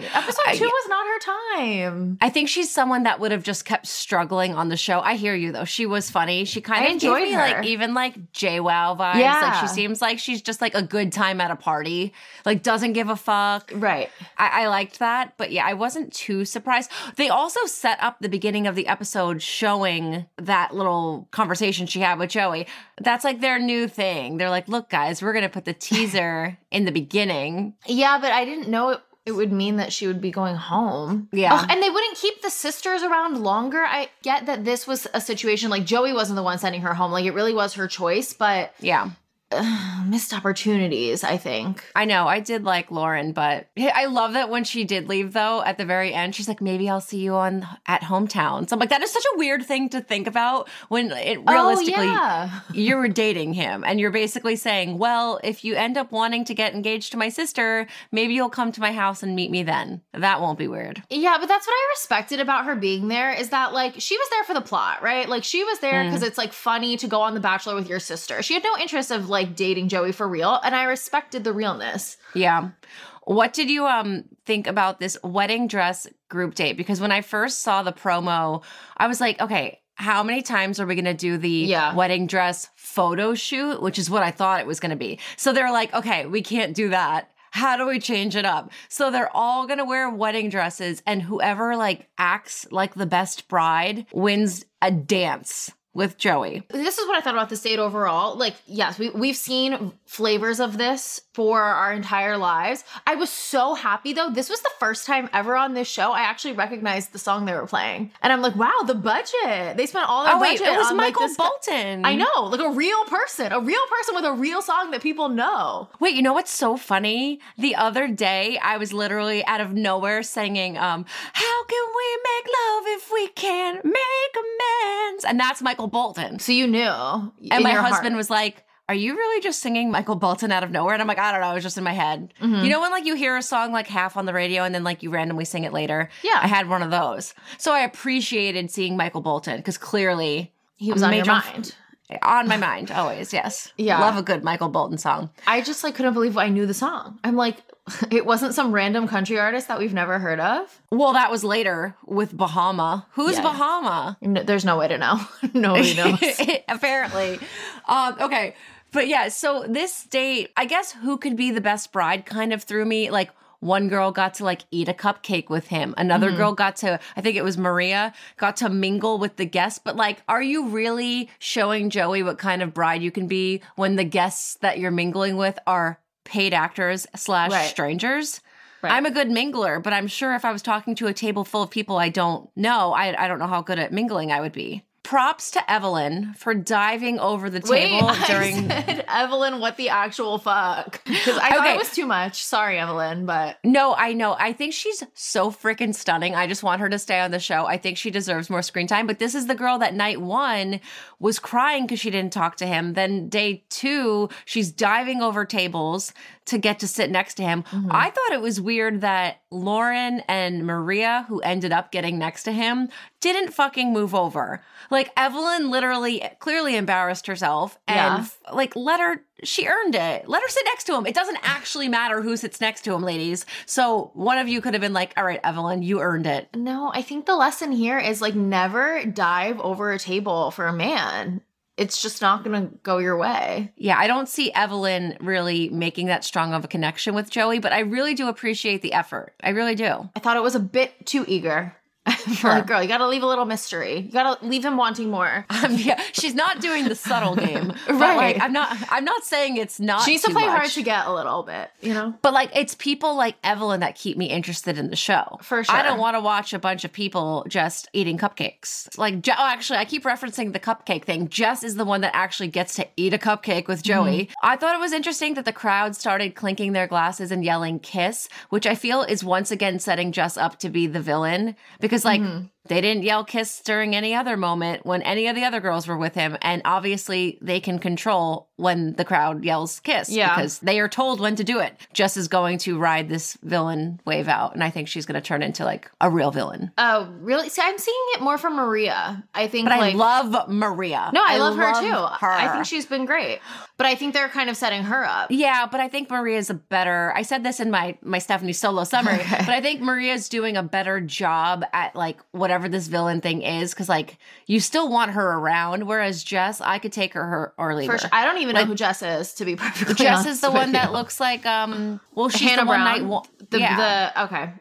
she Episode I- two was not her time. I think she's someone that would have just kept struggling on the show. I hear you though. She was funny. She kind I of enjoyed gave me her. like even like JWoww vibes. Yeah. Like she seems like she's just like a good time at a party. Like doesn't give a fuck. Right. I, I liked that, but yeah, I wasn't too surprised. They also set up the beginning of the episode showing that little conversation she had with Joey. That's like their new thing. They're like, look, guys, we're gonna put the teaser in the beginning. Yeah, but I didn't know it, it would mean that she would be going home. Yeah. Ugh, and they wouldn't keep the sisters around longer. I get that this was a situation like Joey wasn't the one sending her home. Like it really was her choice, but Yeah. Missed opportunities, I think. I know. I did like Lauren, but I love that when she did leave though at the very end, she's like, maybe I'll see you on at hometown. So I'm like, that is such a weird thing to think about when it oh, realistically oh, yeah. you were dating him and you're basically saying, well, if you end up wanting to get engaged to my sister, maybe you'll come to my house and meet me then. That won't be weird. Yeah, but that's what I respected about her being there is that like she was there for the plot, right? Like she was there mm. because it's like funny to go on The Bachelor with your sister. She had no interest of like dating Joey for real, and I respected the realness. Yeah. What did you um think about this wedding dress group date? Because when I first saw the promo, I was like, okay, how many times are we going to do the Yeah. wedding dress photo shoot, which is what I thought it was going to be. So they're like, okay, we can't do that. How do we change it up? So they're all going to wear wedding dresses and whoever like acts like the best bride wins a dance with Joey. This is what I thought about the state overall. Like, yes, we, we've seen flavors of this for our entire lives. I was so happy though. This was the first time ever on this show I actually recognized the song they were playing. And I'm like, wow, the budget. They spent all their Oh wait, it was on, like, Michael guy- Bolton. I know, like a real person, a real person with a real song that people know. Wait, you know what's so funny? The other day, I was literally out of nowhere singing, um, How can we make love if we can't make amends? And that's Michael Bolton. So you knew. And my husband was like, Are you really just singing Michael Bolton out of nowhere? And I'm like, I don't know, it was just in my head. Mm-hmm. You know when like you hear a song like half on the radio and then like you randomly sing it later? Yeah. I had one of those. So I appreciated seeing Michael Bolton because clearly he was on your mind. on my mind always, yes. Yeah. Love a good Michael Bolton song. I just like couldn't believe I knew the song. I'm like, it wasn't some random country artist that we've never heard of. Well, that was later with Bahama. Who's Yeah. Bahama? No, there's no way to know. Nobody knows. Apparently. Um, okay. But yeah, so this date, I guess who could be the best bride kind of threw me. Like one girl got to like eat a cupcake with him. Another girl got to, I think it was Maria, got to mingle with the guests. But like, are you really showing Joey what kind of bride you can be when the guests that you're mingling with are paid actors slash Right. strangers? Right. I'm a good mingler, but I'm sure if I was talking to a table full of people I don't know, I, I don't know how good at mingling I would be. Props to Evalin for diving over the table Wait, during. I said, Evalin, what the actual fuck? Because I thought it was too much. Sorry, Evalin, but No, I know. I think she's so freaking stunning. I just want her to stay on the show. I think she deserves more screen time. But this is the girl that night one was crying because she didn't talk to him. Then day two, she's diving over tables to get to sit next to him. Mm-hmm. I thought it was weird that Lauren and Maria, who ended up getting next to him, didn't fucking move over. Like Evalin literally clearly embarrassed herself and Yeah. like let her she earned it. Let her sit next to him. It doesn't actually matter who sits next to him, ladies. So one of you could have been like, all right, Evalin, you earned it. no, I think the lesson here is like never dive over a table for a man. It's just not gonna go your way. Yeah, I don't see Evalin really making that strong of a connection with Joey, but I really do appreciate the effort. I really do. I thought it was a bit too eager. Sure. like, girl, you gotta leave a little mystery. You gotta leave him wanting more. Um, yeah, she's not doing the subtle game, but Right. like I'm not. I'm not saying it's not. She needs to play hard to get a little bit, you know? But like it's people like Evalin that keep me interested in the show. For sure, I don't want to watch a bunch of people just eating cupcakes. Like oh, actually, I keep referencing the cupcake thing. Jess is the one that actually gets to eat a cupcake with Joey. Mm-hmm. I thought it was interesting that the crowd started clinking their glasses and yelling "kiss," which I feel is once again setting Jess up to be the villain because like Like Mhm. They didn't yell kiss during any other moment when any of the other girls were with him. And obviously they can control when the crowd yells kiss Yeah. because they are told when to do it. Jess is going to ride this villain wave out. And I think she's going to turn into like a real villain. Oh, really? See, I'm seeing it more from Maria. I think But like I love Maria. No, I, love, her too. her. I think she's been great. But I think they're kind of setting her up. Yeah, but I think Maria's a better. I said this in my my Stefanie solo summary, Okay. but I think Maria's doing a better job at like whatever this villain thing is because like you still want her around, whereas Jess, I could take her, her or leave her. I don't even Like- know who Jess is, to be perfectly Jess is the one that you. looks like um. Well, she's Hannah the one Brown. night one. the, yeah. the okay.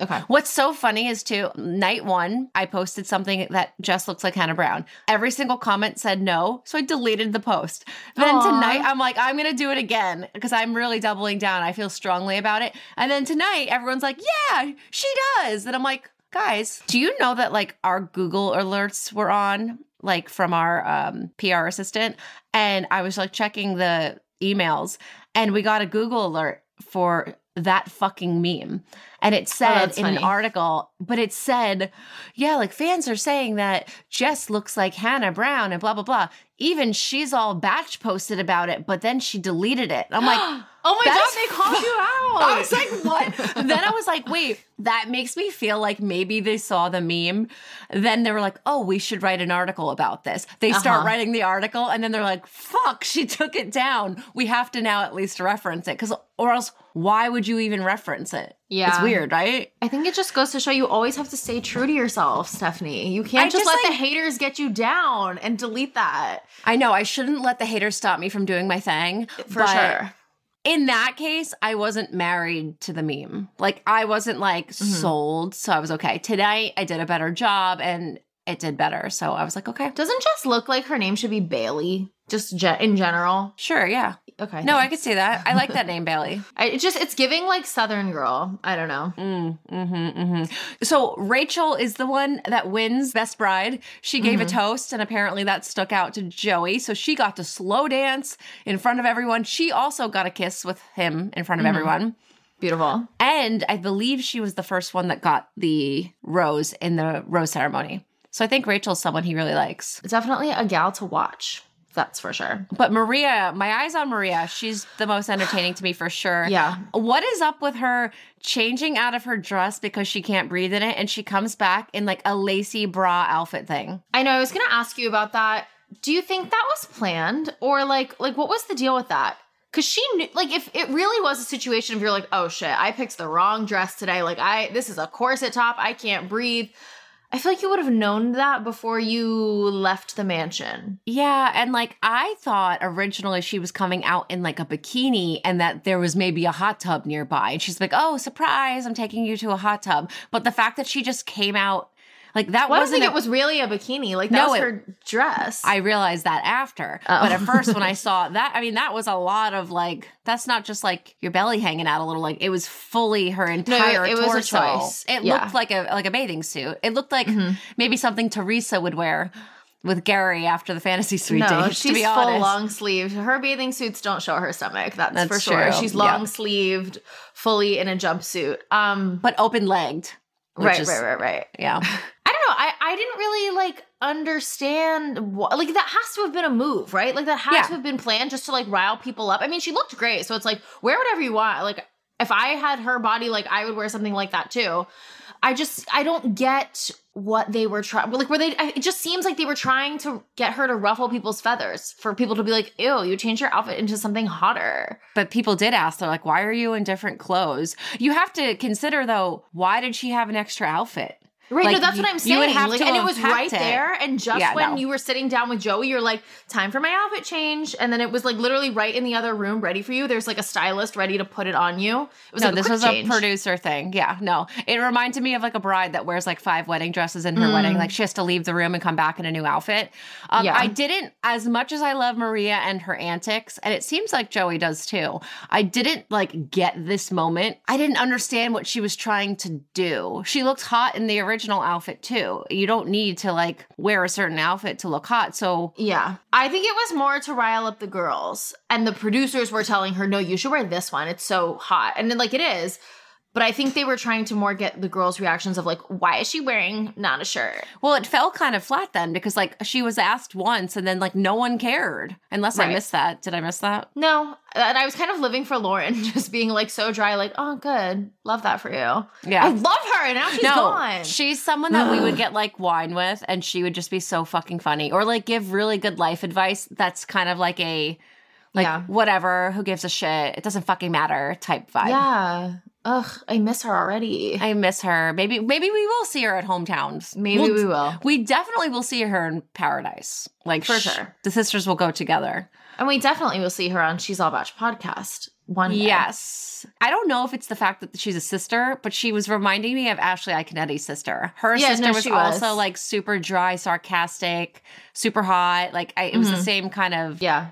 Okay. What's so funny is too, night one, I posted something that just looks like Hannah Brown. Every single comment said no, so I deleted the post. Then Aw. tonight, I'm like, I'm gonna do it again because I'm really doubling down. I feel strongly about it. And then tonight, everyone's like, yeah, she does. And I'm like, guys, do you know that like our Google alerts were on, like from our um, PR assistant? And I was like checking the emails, and we got a Google alert for that fucking meme. And it said Oh, in an article, but it said, yeah, like fans are saying that Jess looks like Hannah Brown and blah, blah, blah. Even she's all bach posted about it, but then she deleted it. I'm like, oh my That god, they called you out. I was like, what? then I was like, wait, that makes me feel like maybe they saw the meme. Then they were like, oh, we should write an article about this. They start Uh-huh. writing the article and then they're like, fuck, she took it down. We have to now at least reference it. Cause or else why would you even reference it? Yeah. It's weird, right? I think it just goes to show you always have to stay true to yourself, Stefanie. You can't just, just, let the haters get you down and delete that. I know I shouldn't let the haters stop me from doing my thing. For sure. In that case, I wasn't married to the meme. Like I wasn't like Mm-hmm. sold, so I was okay. Tonight I did a better job and it did better. So I was like, okay. Doesn't Jess look like her name should be Bailey? Just ge- in general. Sure, yeah. Okay. No, I could see that. I like that name, Bailey. I, it just it's giving like Southern girl. I don't know. Mm, hmm hmm So Rachel is the one that wins Best Bride. She gave a toast, and apparently that stuck out to Joey. So she got to slow dance in front of everyone. She also got a kiss with him in front of everyone. Beautiful. And I believe she was the first one that got the rose in the rose ceremony. So I think Rachel's someone he really likes. Definitely a gal to watch. That's for sure. But Maria, my eyes on Maria. She's the most entertaining to me for sure. Yeah. What is up with her changing out of her dress because she can't breathe in it and she comes back in like a lacy bra outfit thing? I know. I was gonna ask you about that. Do you think that was planned, or like, like what was the deal with that? Because she knew, like, if it really was a situation of you're like, oh shit, I picked the wrong dress today. Like, I this is a corset top. I can't breathe. I feel like you would have known that before you left the mansion. Yeah, and like I thought originally she was coming out in like a bikini and that there was maybe a hot tub nearby. And she's like, "Oh, surprise, I'm taking you to a hot tub." But the fact that she just came out like that Well, I don't wasn't think a- it was really a bikini. Like that No, was it- her dress. I realized that after. Oh. But at first, when I saw that, I mean, that was a lot of like, that's not just like your belly hanging out a little. Like it was fully her entire it was a torso. choice. It Yeah. looked like a like a bathing suit. It looked like Mhm. maybe something Theresa would wear with Gary after the fantasy suite no, dates. she's to be full honest, long sleeved. Her bathing suits don't show her stomach. That's, That's for sure. true. She's Yeah. long sleeved, fully in a jumpsuit. Um, but open legged. right, is- right, right, right. Yeah. I know. I, I didn't really like understand what like that has to have been a move, right? Like that had Yeah. to have been planned just to like rile people up. I mean, she looked great, so it's like wear whatever you want. Like if I had her body, like I would wear something like that too. I just I don't get what they were trying. Like were they? It just seems like they were trying to get her to ruffle people's feathers for people to be like, "Ew, you changed your outfit into something hotter." But people did ask, they're like, why are you in different clothes? You have to consider though, why did she have an extra outfit? Right, Like, no, that's what I'm you saying. like, to and it was right it. there. And just Yeah, when no. you were sitting down with Joey, you're like, "Time for my outfit change," and then it was like literally right in the other room, ready for you. There's like a stylist ready to put it on you. It was no, like this was change. a producer thing. Yeah, no. It reminded me of like a bride that wears like five wedding dresses in her Mm. wedding. Like she has to leave the room and come back in a new outfit. Um, Yeah. I didn't, as much as I love Maria and her antics, and it seems like Joey does too, I didn't like get this moment. I didn't understand what she was trying to do. She looked hot in the original outfit too. You don't need to like wear a certain outfit to look hot. So Yeah, I think it was more to rile up the girls, and the producers were telling her, "No, you should wear this one. It's so hot," and then like it is. But I think they were trying to more get the girls' reactions of like, why is she wearing not a shirt? Well, it fell kind of flat then because like she was asked once and then like no one cared. Unless I missed that. Did I miss that? No. And I was kind of living for Lauren, just being like so dry, like, oh, good. Love that for you. Yeah. I love her. And now she's no, gone. she's someone that we would get like wine with, and she would just be so fucking funny, or like give really good life advice. That's kind of like a, like Yeah. whatever, who gives a shit? It doesn't fucking matter type vibe. yeah. Ugh, I miss her already. I miss her. Maybe, maybe we will see her at hometowns. Maybe We'll- we will. We definitely will see her in paradise. Like For sh- sure. the sisters will go together. And we definitely will see her on She's All Bach podcast one day. Yes. I don't know if it's the fact that she's a sister, but she was reminding me of Ashley Iaconetti's sister. Her Yeah, sister no, was was. also like super dry, sarcastic, super hot. Like I, it was the Mhm. same kind of. Yeah.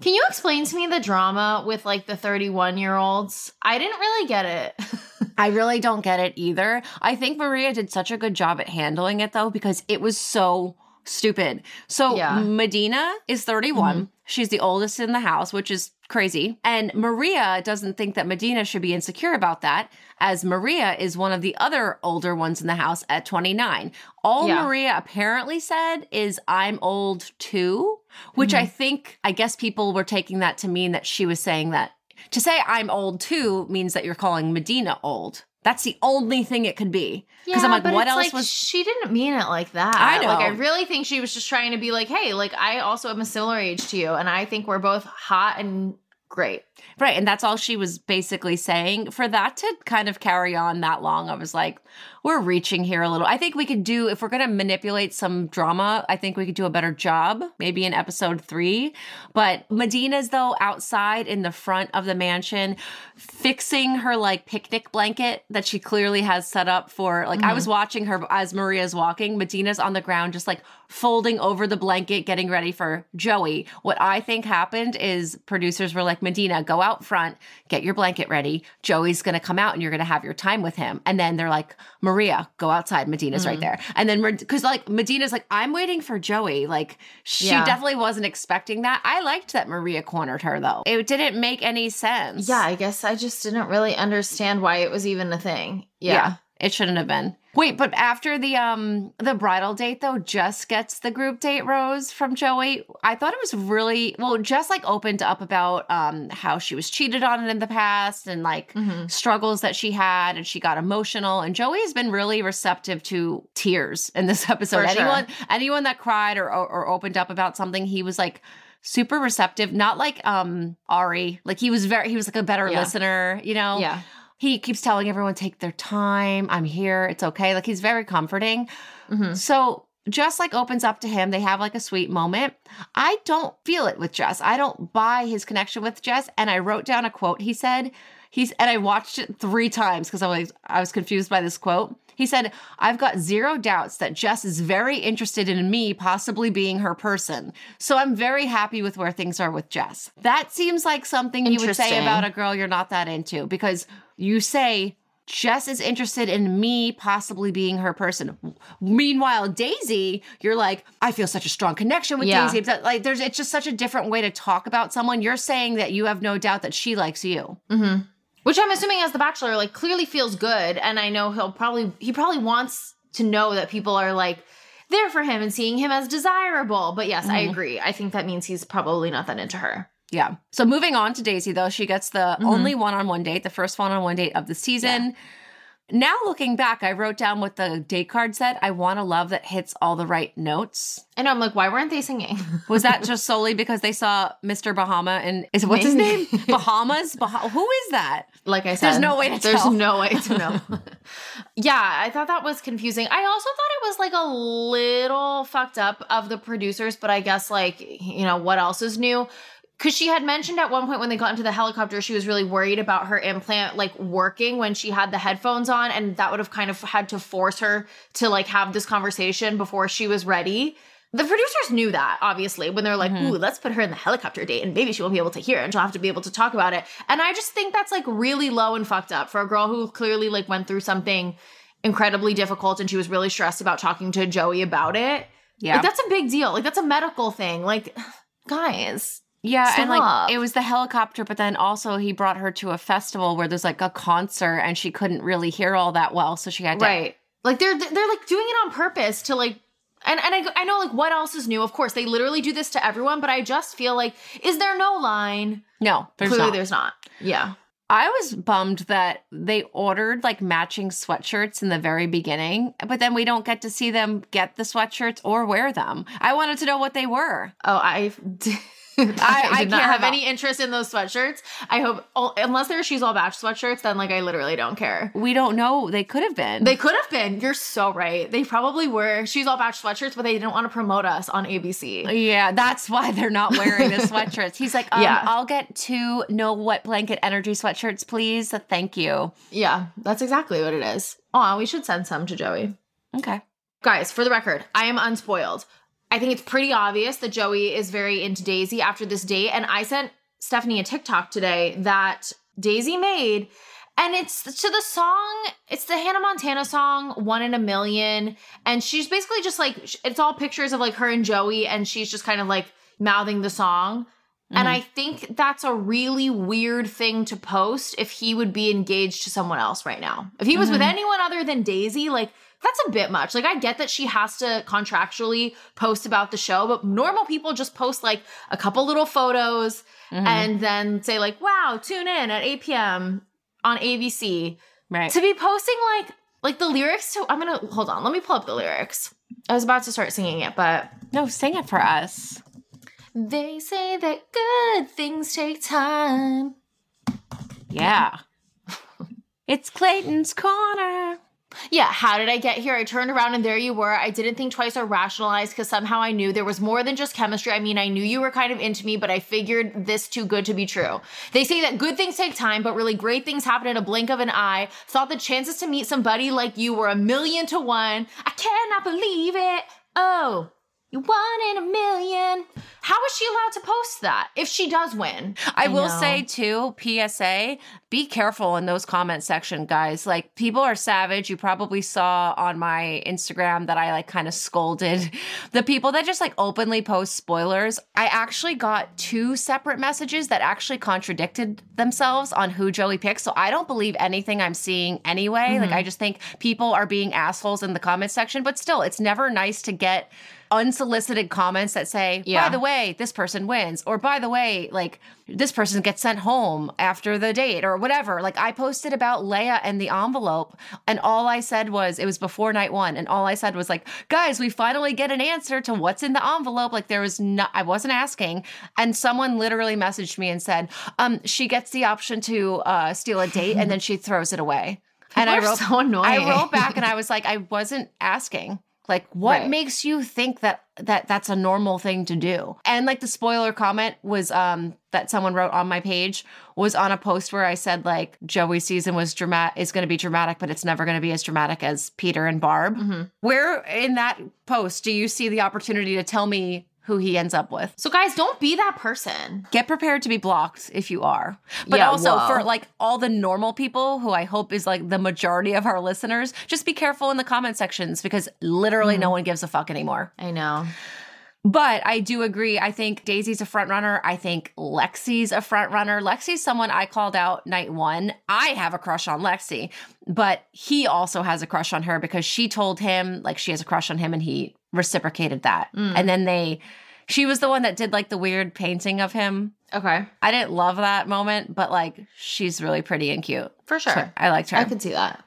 Can you explain to me the drama with like the 31 year olds? I didn't really get it. I really don't get it either. I think Maria did such a good job at handling it though, because it was so stupid. So Yeah. Madina is 31. Mm-hmm. She's the oldest in the house, which is crazy. And Maria doesn't think that Madina should be insecure about that, as Maria is one of the other older ones in the house at 29. All Yeah. Maria apparently said is, I'm old too, which mm-hmm. I think, I guess people were taking that to mean that she was saying that. To say I'm old too means that you're calling Madina old. That's the only thing it could be. Because I'm like, what else like, was she didn't mean it like that. I know. Like I really think she was just trying to be like, hey, like I also am a similar age to you, and I think we're both hot and great. Right. And that's all she was basically saying. For that to kind of carry on that long, I was like, we're reaching here a little. I think we could do, if we're going to manipulate some drama, I think we could do a better job, maybe in episode three. But Madina's, though, outside in the front of the mansion, fixing her like picnic blanket that she clearly has set up for, like, I was mm-hmm. watching her as Maria's walking. Madina's on the ground, just like folding over the blanket, getting ready for Joey. What I think happened is producers were like, Madina, go out front, get your blanket ready. Joey's going to come out and you're going to have your time with him. And then they're like, Maria, go outside. Madina's right mm. there. And then, because like Madina's like, I'm waiting for Joey. Like, she Yeah. definitely wasn't expecting that. I liked that Maria cornered her though. It didn't make any sense. Yeah, I guess I just didn't really understand why it was even a thing. Yeah. It shouldn't have been. Wait, but after the um the bridal date though, Jess gets the group date rose from Joey. I thought it was really well, Jess like opened up about um how she was cheated on in the past and like Mhm. struggles that she had and she got emotional and Joey has been really receptive to tears in this episode. For sure. anyone anyone that cried or, or or opened up about something, he was like super receptive, not like um Ari. Like he was very he was like a better Yeah. listener, you know? Yeah. He keeps telling everyone take their time i'm here it's okay like he's very comforting Mhm. so Jess like opens up to him. They have like a sweet moment. I don't feel it with Jess. I don't buy his connection with Jess. And I wrote down a quote he said. He's and I watched it three times because I was I was confused by this quote. He said, I've got zero doubts that Jess is very interested in me possibly being her person. So I'm very happy with where things are with Jess. That seems like something you would say about a girl you're not that into because you say Jess is interested in me possibly being her person. Meanwhile, Daisy, you're like, I feel such a strong connection with Yeah. Daisy. Like, there's it's just such a different way to talk about someone. You're saying that you have no doubt that she likes you. Mm-hmm. Which I'm assuming as the bachelor, like clearly feels good. And I know he'll probably he probably wants to know that people are like there for him and seeing him as desirable. But yes, I Mhm. agree. I think that means he's probably not that into her. Yeah. So moving on to Daisy, though, she gets the Mhm. only one-on-one date, the first one-on-one date of the season. Now looking back, I wrote down what the date card said. I want a love that hits all the right notes. And I'm like, why weren't they singing? Was that just solely because they saw Mr. Bahama and is what's his name? Bahamas? Bah- who is that? like I said, There's no way to There's tell. no way to know. yeah, I thought that was confusing. I also thought it was like a little fucked up of the producers, but I guess like you know what else is new. Because she had mentioned at one point when they got into the helicopter, she was really worried about her implant like working when she had the headphones on, and that would have kind of had to force her to like have this conversation before she was ready. The producers knew that, obviously, when they're like, Mhm. ooh, let's put her in the helicopter date and maybe she won't be able to hear and she'll have to be able to talk about it. And I just think that's like really low and fucked up for a girl who clearly like went through something incredibly difficult and she was really stressed about talking to Joey about it. Yeah. Like that's a big deal. Like that's a medical thing. Like, guys, Yeah, and like it was the helicopter, but then also he brought her to a festival where there's like a concert and she couldn't really hear all that well, so she had to Right. Like they're they're like doing it on purpose to like and and I, I know like what else is new of course they literally do this to everyone but i just feel like is there no line No, there's clearly not. there's not yeah I was bummed that they ordered like matching sweatshirts in the very beginning, but then we don't get to see them get the sweatshirts or wear them. I wanted to know what they were. oh i I, I not have any interest in those sweatshirts. I hope, oh, unless they're she's all bach sweatshirts, then like I literally don't care. We don't know. They could have been. They could have been. You're so right. They probably were she's all bach sweatshirts, but they didn't want to promote us on ABC. yeah, that's why they're not wearing the sweatshirts. He's like, um, Yeah. I'll get two no wet blanket energy sweatshirts, please. Thank you. Yeah, that's exactly what it is. Oh, we should send some to Joey. Okay. Guys, for the record, I am unspoiled. I think it's pretty obvious that Joey is very into Daisy after this date. And I sent Stefanie a TikTok today that Daisy made. And it's to the song, it's the Hannah Montana song, One in a Million. And she's basically just like, it's all pictures of like her and Joey. And she's just kind of like mouthing the song. And Mhm. I think that's a really weird thing to post if he would be engaged to someone else right now. If he was with Mhm. anyone other than Daisy, like that's a bit much. Like I get that she has to contractually post about the show, but normal people just post like a couple little photos Mhm. and then say like, "Wow, tune in at 8 p.m. on ABC." right. To be posting like like the lyrics to I'm gonna hold on, let me pull up the lyrics. I was about to start singing it, but no, sing it for us. they say that good things take time. Yeah. it's Clayton's Corner. Yeah, how did I get here? I turned around and there you were. I didn't think twice or rationalize because somehow I knew there was more than just chemistry. I mean, I knew you were kind of into me, but I figured this too good to be true. They say that good things take time, but really great things happen in a blink of an eye. Thought the chances to meet somebody like you were a million to one. I cannot believe it. Oh, you one in a million. How is she allowed to post that if she does win? I, will know. say too, PSA, be careful in those comment section, guys. Like people are savage. You probably saw on my Instagram that I like kind of scolded the people that just like openly post spoilers. I actually got two separate messages that actually contradicted themselves on who Joey picks. So I don't believe anything I'm seeing anyway. Like Mm-hmm. I just think people are being assholes in the comment section, but still, it's never nice to get unsolicited comments that say, Yeah. by the way, this person wins, or by the way, like this person gets sent home after the date, or whatever. Like I posted about Leia and the envelope, and all I said was, it was before night one, and all I said was like, guys, we finally get an answer to what's in the envelope. Like there was not, I wasn't asking, and someone literally messaged me and said, um, she gets the option to uh, steal a date, and then she throws it away. And I wrote, so annoying. I wrote back and I was like, I wasn't asking. Like, what Right. makes you think that that that's a normal thing to do? And like the spoiler comment was um that someone wrote on my page was on a post where I said like Joey's season was dramatic is going to be dramatic, but it's never going to be as dramatic as Peter and Barb. Mhm. Where in that post do you see the opportunity to tell me who he ends up with? So, guys, don't be that person. Get prepared to be blocked if you are. But Yeah, also whoa. for like all the normal people who I hope is like the majority of our listeners, just be careful in the comment sections because literally Mm-hmm. no one gives a fuck anymore. I know. But I do agree. I think Daisy's a front runner. I think Lexi's a front runner. Lexi's someone I called out night one. I have a crush on Lexi, but he also has a crush on her because she told him like she has a crush on him and he reciprocated that. Mm. And then they, she was the one that did like the weird painting of him. Okay. I didn't love that moment, but like she's really pretty and cute. For sure. So I liked her. I could see that.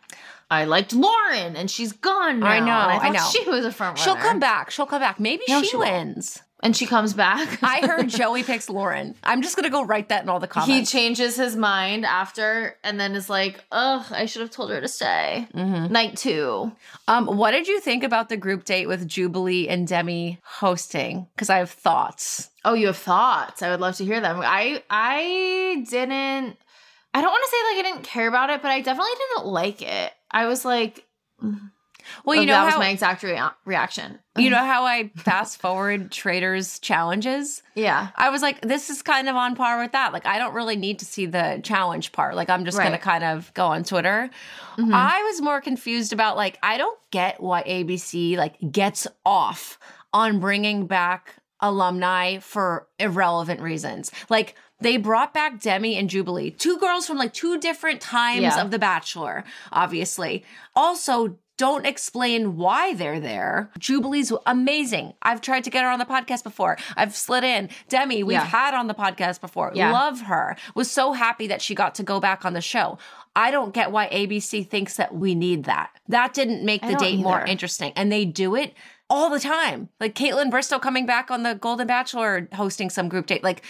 I liked Lauren, and she's gone now. I know, I, I know. She was a front runner. She'll come back. She'll come back. Maybe No, she, she won't. And she comes back. I heard Joey picks Lauren. I'm just gonna go write that in all the comments. he changes his mind after, and then is like, "Ugh, I should have told her to stay." Mhm. Night two. Um, what did you think about the group date with Jubilee and Demi hosting? Because I have thoughts. Oh, you have thoughts. I would love to hear them. I I didn't. I don't want to say like I didn't care about it, but I definitely didn't like it. I was like, Well, you know that was how my exact rea- reaction. you know how I fast forward Traitors challenges. Yeah. I was like, this is kind of on par with that. Like, I don't really need to see the challenge part. Like, I'm just gonna kind of go on Twitter. Mhm. I was more confused about like I don't get why ABC like gets off on bringing back alumni for irrelevant reasons. Like they brought back Demi and Jubilee, two girls from like two different times Yeah. of The Bachelor, obviously. Also, don't explain why they're there. Jubilee's amazing. I've tried to get her on the podcast before. I've slid in. Demi, we've Yeah. had on the podcast before. Yeah. Love her. Was so happy that she got to go back on the show. I don't get why ABC thinks that we need that. That didn't make the date more interesting. And they do it all the time. Like Kaitlyn Bristowe coming back on the Golden Bachelor hosting some group date. Like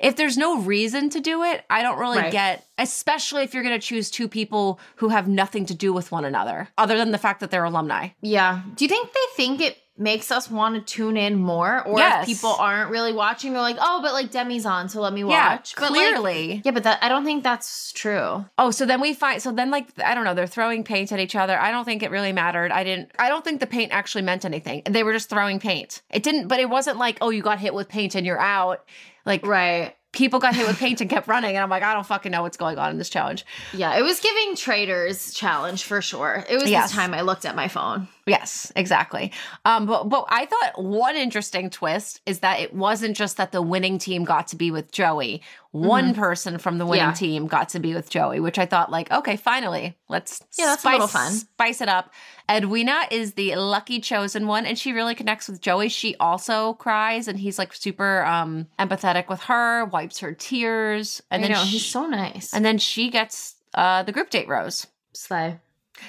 if there's no reason to do it, I don't really Right. get, especially if you're going to choose two people who have nothing to do with one another, other than the fact that they're alumni. Yeah. Do you think they think it makes us want to tune in more? Or Yes. if people aren't really watching, they're like, oh, but like Demi's on, so let me Yeah, watch. But, like, clearly. yeah, but that I don't think that's true. Oh, so then we find so then like I don't know, they're throwing paint at each other. I don't think it really mattered. I didn't I don't think the paint actually meant anything. They were just throwing paint. It didn't but it wasn't like, "Oh, you got hit with paint and you're out." Like Right. people got hit with paint and kept running and I'm like, "I don't fucking know what's going on in this challenge." Yeah, it was giving Traitors challenge for sure. It was Yes. the time I looked at my phone. Yes, exactly. Um, but but I thought one interesting twist is that it wasn't just that the winning team got to be with Joey. One person from the winning Yeah. team got to be with Joey, which I thought like, okay, finally, let's Yeah, that's a little fun. spice it up. Edwina is the lucky chosen one, and she really connects with Joey. She also cries, and he's like super um empathetic with her, wipes her tears, and I then know, she- he's so nice. and then she gets uh the group date rose. Slay.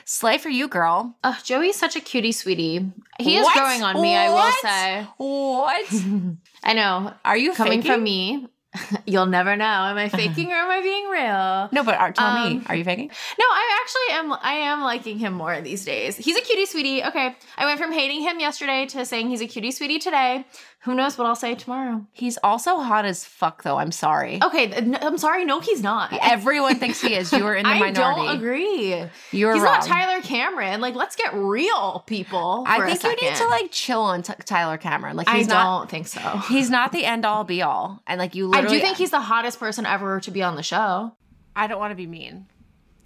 Slay for you, girl. Oh, Joey's such a cutie sweetie. He is What? growing on me, I will say. What? I know. Are you Coming faking? from me, you'll never know. Am I faking or am I being real? No, but are, tell me, Um, are you faking? No, I actually am. I am liking him more these days. He's a cutie sweetie. Okay, I went from hating him yesterday to saying he's a cutie sweetie today. Who knows what I'll say tomorrow? He's also hot as fuck, though. I'm sorry. Okay, I'm sorry. No, he's not. Everyone thinks he is. You are in the I minority. don't agree. You're he's wrong. not Tyler Cameron. Like, let's get real, people. I think you need to like chill on T- Tyler Cameron. Like I he's don't not. think so. He's not the end all be all. And like you I literally. do think he's the hottest person ever to be on the show. I don't want to be mean.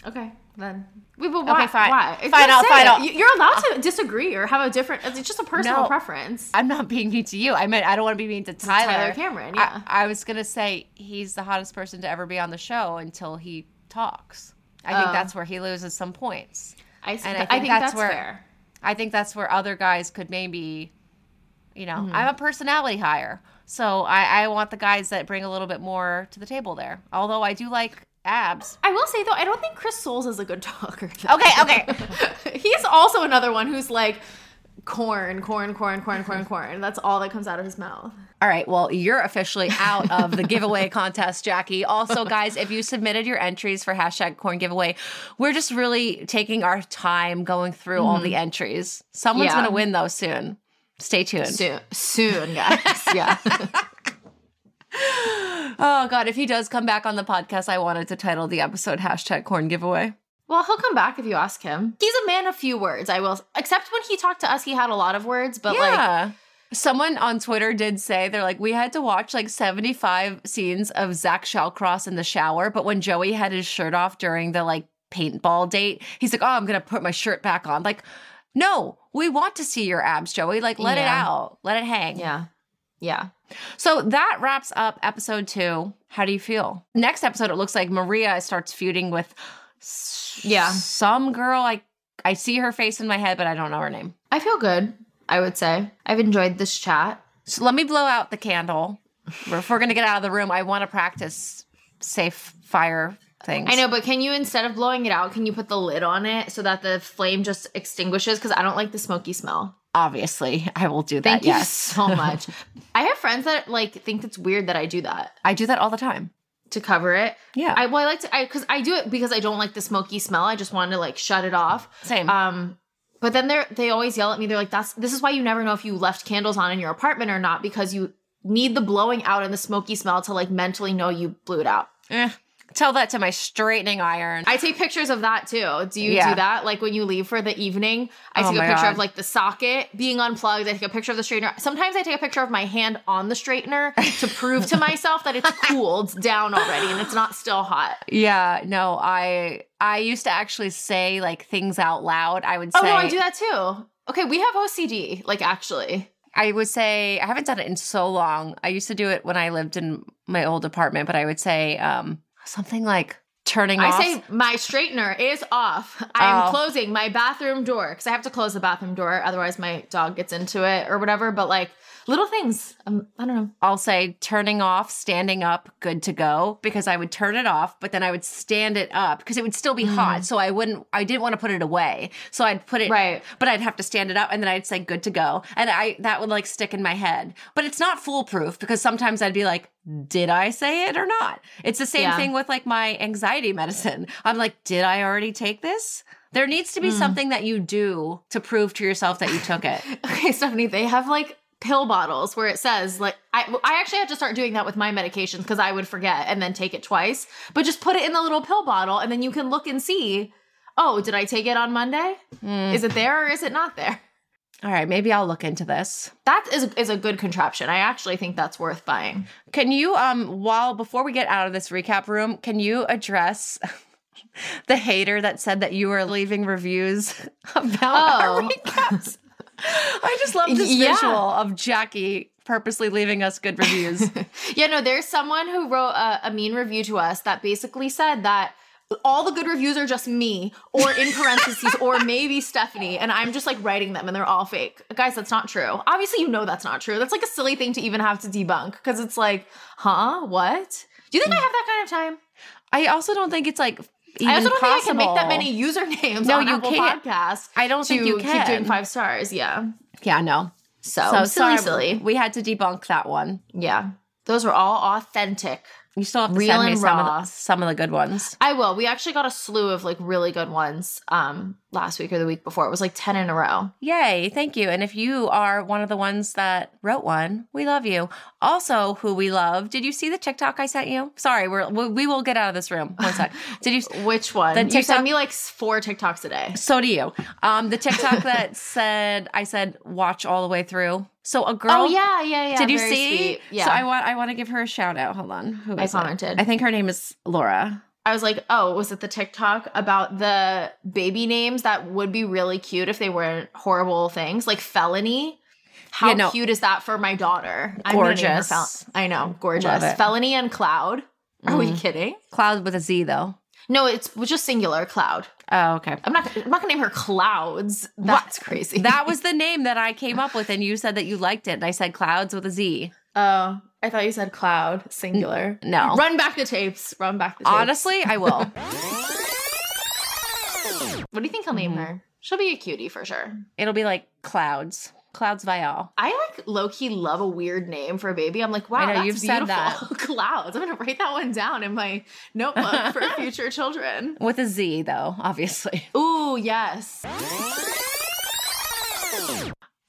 Okay, then. Wait, but why? fine. Why? Fine, Just I'll- say fine, it. I'll- You- You're allowed to disagree or have a different. It's just a personal No. preference. I'm not being mean to you. I meant I don't want to be mean to Tyler. Tyler Cameron, I- yeah. I, was gonna say he's the hottest person to ever be on the show until he talks. I think Oh. that's where he loses some points. I, And and I I think think, that's that's, where- fair. I think that's where other guys could maybe, you know, Mm-hmm. I'm a personality hire. So I, I want the guys that bring a little bit more to the table there. Although I do like abs. I will say though, I don't think Chris Soules is a good talker. though. Okay, okay. He's also another one who's like corn, corn, corn, corn, corn, corn. That's all that comes out of his mouth. All right. Well, you're officially out of the giveaway contest, Jackie. Also, guys, if you submitted your entries for hashtag corn giveaway, we're just really taking our time going through all the entries. Someone's Mm-hmm. Yeah. going to win, though, soon. Stay tuned. Soon, soon, guys. yeah. Oh, God. If he does come back on the podcast, I wanted to title the episode hashtag corn giveaway. Well, he'll come back if you ask him. He's a man of few words. I will, except when he talked to us, he had a lot of words. But like. Someone on Twitter did say they're like, we had to watch like 75 scenes of Zach Shallcross in the shower, but when Joey had his shirt off during the like paintball date, he's like, Oh, I'm gonna put my shirt back on. Like, no, we want to see your abs, Joey. Like, let it out. Let it hang. yeah, yeah. So that wraps up episode two. How do you feel? Next episode, it looks like Maria starts feuding with Yeah. some girl. I I see her face in my head, but I don't know her name. I feel good. I would say I've enjoyed this chat. So let me blow out the candle. if we're gonna get out of the room, I want to practice safe fire things. I know, but can you instead of blowing it out, can you put the lid on it so that the flame just extinguishes? Because I don't like the smoky smell. Obviously, I will do that. Thank you yes, so much. I have friends that like think it's weird that I do that I do that all the time. to cover it. Yeah, I well, I like to I because I do it because I don't like the smoky smell. I just want to like shut it off. same. Um, but then they're they always yell at me. They're like, "That's this is why you never know if you left candles on in your apartment or not because you need the blowing out and the smoky smell to like mentally know you blew it out." Eh, tell that to my straightening iron. I take pictures of that too. Do you Yeah. do that? Like when you leave for the evening, I Oh take a picture God. of like the socket being unplugged. I take a picture of the straightener. Sometimes I take a picture of my hand on the straightener to prove to myself that it's cooled down already and it's not still hot. yeah, no, I I used to actually say like things out loud. I would say, Oh no, I do that too. Okay, we have OCD. Like actually, I would say I haven't done it in so long. I used to do it when I lived in my old apartment, but I would say um, something like turning I off. say my straightener is off. I'm Oh. closing my bathroom door because I have to close the bathroom door, otherwise my dog gets into it or whatever. But like little things, um, I don't know. I'll say turning off, standing up, good to go, because I would turn it off, but then I would stand it up because it would still be hot. So I wouldn't, I didn't want to put it away. So I'd put it, Right. but I'd have to stand it up and then I'd say good to go. And I, that would like stick in my head. But it's not foolproof because sometimes I'd be like, did I say it or not? It's the same Yeah. thing with like my anxiety medicine. I'm like, did I already take this? There needs to be something that you do to prove to yourself that you took it. Okay, Stefanie, they have like pill bottles where it says like I I actually had to start doing that with my medications because I would forget and then take it twice. But just put it in the little pill bottle and then you can look and see. Oh, did I take it on Monday? Is it there or is it not there? All right, maybe I'll look into this. That is is a good contraption. I actually think that's worth buying. Can you um while before we get out of this recap room, can you address the hater that said that you were leaving reviews about our Oh. recaps? I just love this Yeah. visual of Jackie purposely leaving us good reviews. Yeah, no, there's someone who wrote a, a mean review to us that basically said that all the good reviews are just me, or in parentheses, or maybe Stefanie, and I'm just like writing them and they're all fake. Guys, that's not true. Obviously, you know that's not true. That's like a silly thing to even have to debunk because it's like, huh, what? Do you think I mm. have that kind of time? I also don't think it's like even I also don't possible. think I can make that many usernames No, on you Apple can't. Podcasts. I don't think you can. keep doing five stars. Yeah. Yeah, no. So, So silly, sorry, silly. We had to debunk that one. Yeah. Those were all authentic. You still have to Real send me some of, the, some of the good ones. I will. We actually got a slew of like really good ones um last week or the week before. It was like 10 in a row. Yay, thank you. And if you are one of the ones that wrote one, we love you. Also, who we love, did you see the TikTok I sent you? Sorry, we're, we we will get out of this room. One sec. Did you? Which one? The you TikTok- send me like four TikToks a day. So do you. Um, the TikTok that said, I said, watch all the way through. So a girl. oh yeah, yeah, yeah. Did you see? Sweet. Yeah. So I want I want to give her a shout out. Hold on. Who I is it? commented. I think her name is Laura. I was like, oh, was it the TikTok about the baby names that would be really cute if they weren't horrible things, like felony? How Yeah, no. cute is that for my daughter? I'm gonna name her Gorgeous. Fel- I know, gorgeous. Felony and Cloud. Are we Mhm. kidding? Cloud with a Z though. No, it's just singular Cloud. Oh, okay. I'm not. I'm not gonna name her Clouds. That's crazy. That was the name that I came up with, and you said that you liked it. And I said clouds with a Z. Oh, I thought you said Cloud singular. No. Run back the tapes. Run back the tapes. Honestly, I will. what do you think I'll name her? She'll be a cutie for sure. It'll be like clouds. Clouds Vial. I like low key love a weird name for a baby. I'm like, wow, I know, that's you've said beautiful. Clouds. I'm gonna write that one down in my notebook for future children. With a Z, though, obviously. Ooh, yes.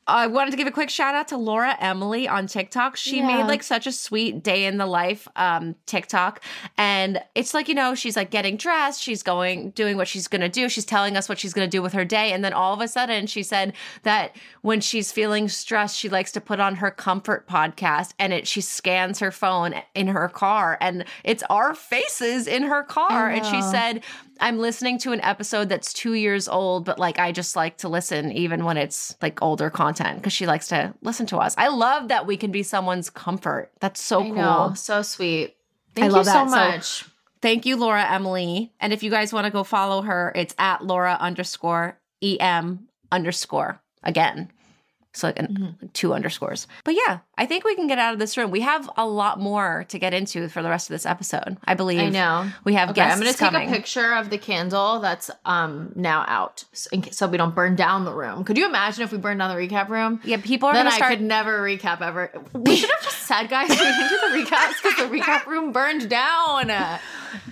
I wanted to give a quick shout out to Laura Emily on TikTok. She Yeah. made like such a sweet day in the life um TikTok and it's like you know she's like getting dressed, she's going doing what she's going to do. She's telling us what she's going to do with her day and then all of a sudden she said that when she's feeling stressed, she likes to put on her comfort podcast and it she scans her phone in her car and it's our faces in her car and she said I'm listening to an episode that's 2 years old but like I just like to listen even when it's like older content because she likes to listen to us. I love that we can be someone's comfort. That's so I cool. know. So sweet. Thank love you so that. So- much. Thank you, Laura Emily. And if you guys want to go follow her, it's at Laura underscore em underscore again. So like, an, Mhm. two underscores. But yeah, I think we can get out of this room. We have a lot more to get into for the rest of this episode. I believe I know. we have Okay, guests I'm gonna take coming. a picture of the candle that's um now out, so, case, so we don't burn down the room. Could you imagine if we burned down the recap room? Yeah, people are then going I to start. could never recap ever. We should have just said, guys, we didn't do the recaps because the recap room burned down.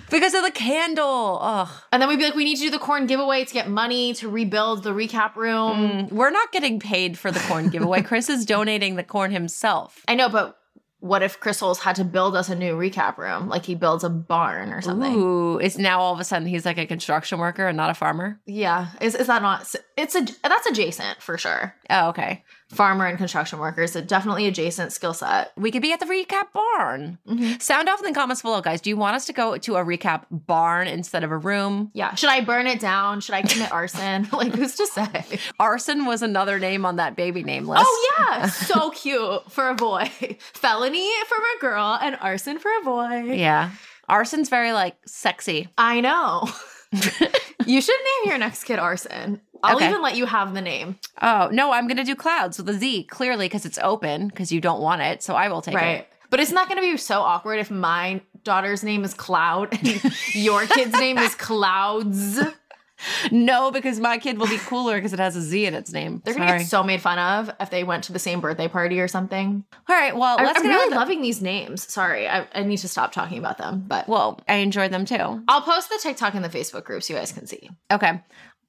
because of the candle. Ugh. And then we'd be like, we need to do the corn giveaway to get money to rebuild the recap room. Mm, we're not getting paid for the corn giveaway. Chris is donating the corn himself. I know, but what if Chris Soules had to build us a new recap room? Like he builds a barn or something. Ooh, it's now all of a sudden he's like a construction worker and not a farmer. Yeah. Is, is that not? It's a that's adjacent for sure. Oh, okay. Farmer and construction workers. So definitely adjacent skill set. We could be at the recap barn. Mhm. Sound off in the comments below, guys. Do you want us to go to a recap barn instead of a room? Yeah. Should I burn it down? Should I commit arson? like, who's to say? Arson was another name on that baby name list. Oh, yeah. so cute for a boy. Felony for a girl and arson for a boy. yeah. Arson's very like sexy. I know. you should name your next kid Arson. I'll Okay. even let you have the name. Oh no, I'm gonna do clouds with a Z clearly because it's open because you don't want it. So I will take right. it. But it's not that going to be so awkward if my daughter's name is Cloud and your kid's name is Clouds. No, because my kid will be cooler because it has a Z in its name. They're going to Sorry. get so made fun of if they went to the same birthday party or something. All right. Well, I, let's I'm get really the- loving these names. Sorry, I, I need to stop talking about them. But Well, I enjoyed them too. I'll post the TikTok in the Facebook group so you guys can see. Okay.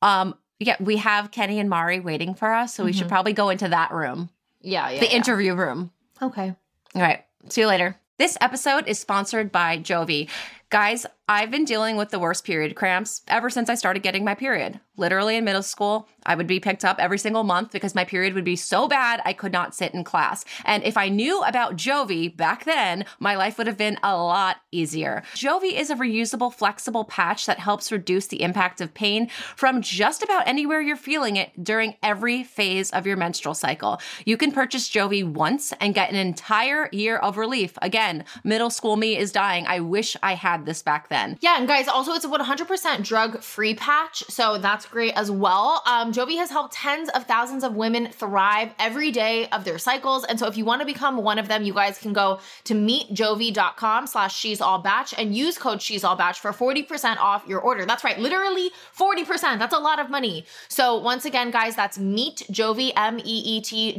Um. Yeah, we have Kenny and Mari waiting for us, so we should Mhm. probably go into that room, Yeah, yeah. the yeah. interview room. Okay. All right. See you later. This episode is sponsored by Jovi. Guys, I've been dealing with the worst period cramps ever since I started getting my period. Literally in middle school, I would be picked up every single month because my period would be so bad I could not sit in class. And if I knew about Jovi back then, my life would have been a lot easier. Jovi is a reusable, flexible patch that helps reduce the impact of pain from just about anywhere you're feeling it during every phase of your menstrual cycle. You can purchase Jovi once and get an entire year of relief. Again, middle school me is dying. I wish I had this back then. Yeah, and guys, also it's a 100% drug free patch, so that's great as well. Um, Jovi has helped tens of thousands of women thrive every day of their cycles, and so if you want to become one of them, you guys can go to meetjovi.com slash she's all bach and use code she's all bach for 40% off your order. That's right, literally 40%. That's a lot of money. So once again, guys, that's meetjovi, M-E-E-T-J-O-V-I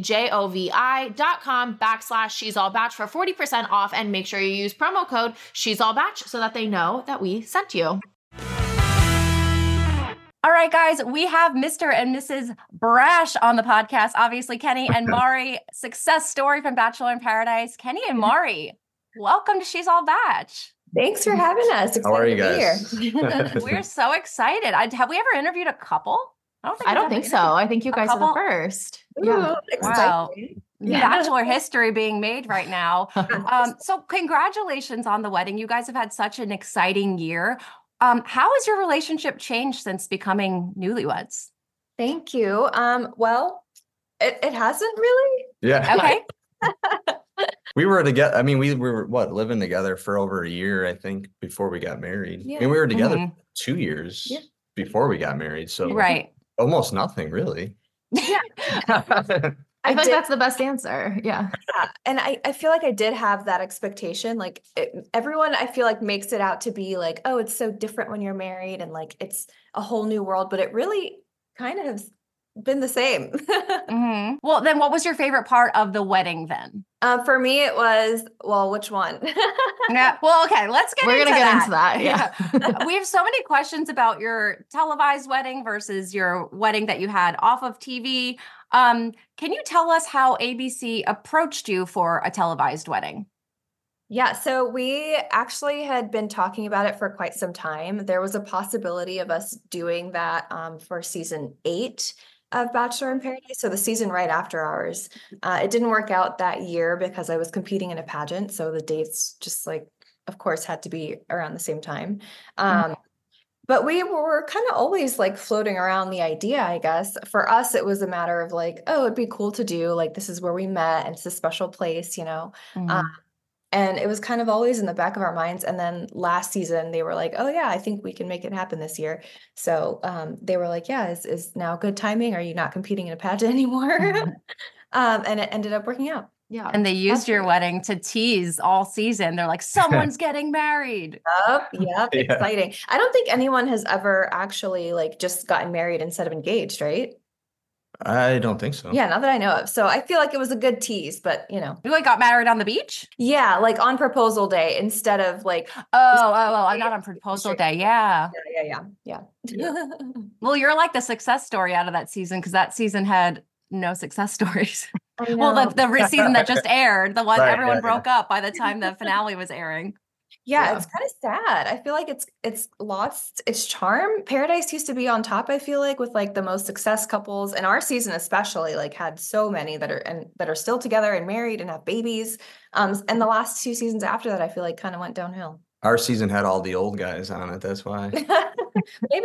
dot com backslash she's all bach for 40% off and make sure you use promo code she's all bach so that they know that we sent you. All right, guys, we have Mr. and Mrs. Braasch on the podcast. Obviously, Kenny and Mari, success story from Bachelor in Paradise. Kenny and Mari, welcome to She's All Bach. Thanks for having us. How are you to be here. guys? We're so excited. I, have we ever interviewed a couple? I don't think, I don't think so. I think you guys are the first. Ooh, Wow. Exciting. Yeah. Bachelor history being made right now. Um, so, congratulations on the wedding. You guys have had such an exciting year. Um, how has your relationship changed since becoming newlyweds? Thank you. Um, well, it, it hasn't really. yeah. Okay. We were together. I mean, we were what living together for over a year, I think, before we got married. I Yeah. mean, we were together Mhm. two years Yeah. before we got married. So Right. almost nothing really. Yeah. I feel like that's the best answer. Yeah. Yeah, and I, I feel like I did have that expectation. Like it, everyone, I feel like makes it out to be like, oh, it's so different when you're married, and like it's a whole new world. But it really kind of has been the same. Mhm. Well, then what was your favorite part of the wedding then? uh, for me, it was well, which one? Yeah. Well, okay, let's get We're into going to get that. into that. Yeah. we have so many questions about your televised wedding versus your wedding that you had off of TV. Um, can you tell us how ABC approached you for a televised wedding? Yeah, so we actually had been talking about it for quite some time. There was a possibility of us doing that um, for season eight of Bachelor in Paradise, so the season right after ours. Uh, it didn't work out that year because I was competing in a pageant, so the dates just like, of course, had to be around the same time. Um, but we were kind of always like floating around the idea, I guess. For us, it was a matter of like, oh, it'd be cool to do. Like, this is where we met, and it's a special place, you know um, and it was kind of always in the back of our minds and then last season they were like oh yeah i think we can make it happen this year so um, they were like yeah is, is now good timing are you not competing in a pageant anymore Mhm. um, and it ended up working out yeah. and they used your great. wedding to tease all season. They're like, someone's getting married. yep yep Yeah. exciting i don't think anyone has ever actually like just gotten married instead of engaged right I don't think so. yeah not that i know of so i feel like it was a good tease but you know You like got married on the beach? yeah like on proposal day instead of like Oh, oh, oh, I'm not on proposal day. Yeah. yeah yeah yeah yeah Well, you're like the success story out of that season because that season had no success stories. I well, the, the season that just aired, the one Right, everyone yeah, yeah. broke up by the time the finale was airing. Yeah, Yeah. it's kind of sad. I feel like it's it's lost its charm. Paradise used to be on top, I feel like, with like the most success couples, and our season especially like had so many that are and that are still together and married and have babies. Um, and the last two seasons after that, I feel like kind of went downhill. Our season had all the old guys on it. That's why. Maybe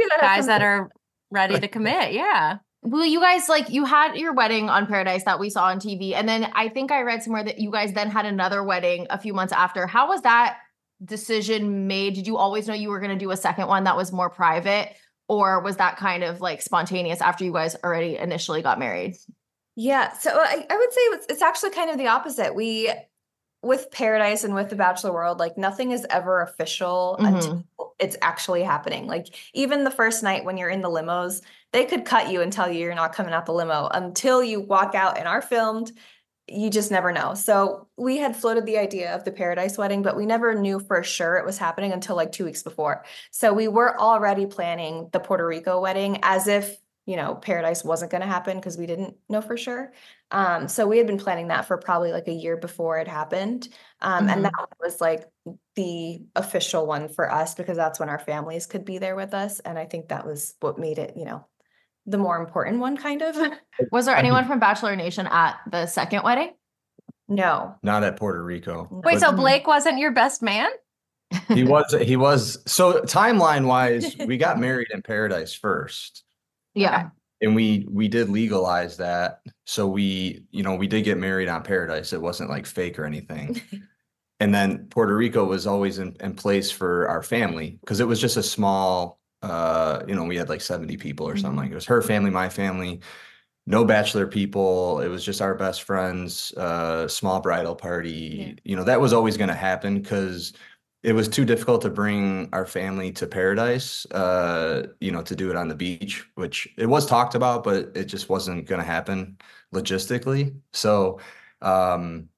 that Guys that are ready to commit. Yeah. Well, you guys like you had your wedding on Paradise that we saw on TV, and then I think I read somewhere that you guys then had another wedding a few months after. How was that decision made? Did you always know you were going to do a second one that was more private, or was that kind of like spontaneous after you guys already initially got married? Yeah, so uh, I, I would say it's, it's actually kind of the opposite. We, with Paradise and with the Bachelor World, like nothing is ever official mm-hmm. until it's actually happening. Like even the first night when you're in the limos, they could cut you and tell you you're not coming out the limo until you walk out and are filmed. You just never know. So we had floated the idea of the Paradise wedding, but we never knew for sure it was happening until like two weeks before. So we were already planning the Puerto Rico wedding as if you know, Paradise wasn't going to happen because we didn't know for sure. Um, so we had been planning that for probably like a year before it happened. Um, Mhm. And that was like the official one for us because that's when our families could be there with us. And I think that was what made it, you know, the more important one, kind of. Was there anyone from Bachelor Nation at the second wedding? no. Not at Puerto Rico. Wait, But so. Blake wasn't your best man? he was he was so timeline wise, we got married in paradise first. Yeah. And we we did legalize that. So we, you know, we did get married on paradise. It wasn't like fake or anything. and then Puerto Rico was always in, in place for our family because it was just a small uh, you know, we had like 70 people or something like it was her family, my family, no bachelor people. It was just our best friends, uh, small bridal party. You know, that was always going to happen because it was too difficult to bring our family to paradise, uh, you know, to do it on the beach, which it was talked about, but it just wasn't going to happen logistically. So, um,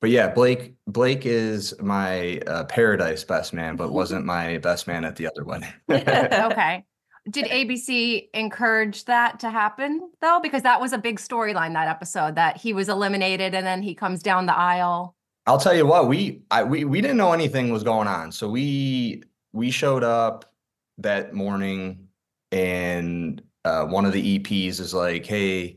but yeah, Blake, Blake is my uh, paradise best man, but wasn't my best man at the other one. Okay. Did ABC encourage that to happen though? Because that was a big storyline that episode that he was eliminated and then he comes down the aisle. I'll tell you what, we I we we didn't know anything was going on. So we we showed up that morning and uh, one of the EPs is like, "Hey,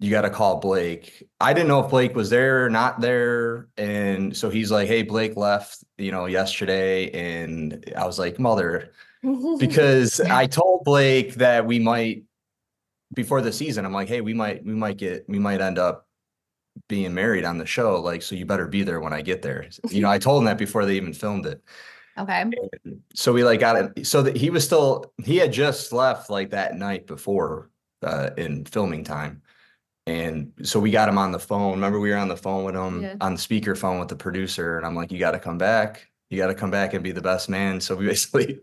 you got to call Blake." I didn't know if Blake was there or not there, and so he's like, "Hey, Blake left, you know, yesterday." And I was like, "Mother," because I told Blake that we might before the season. I'm like, "Hey, we might we might get we might end up being married on the show like so you better be there when I get there." You know, I told him that before they even filmed it. Okay. So we like got it so that he was still he had just left like that night before uh in filming time. And so we got him on the phone. Remember we were on the phone with him Yeah. on speakerphone with the producer and I'm like you got to come back. You got to come back and be the best man. So we basically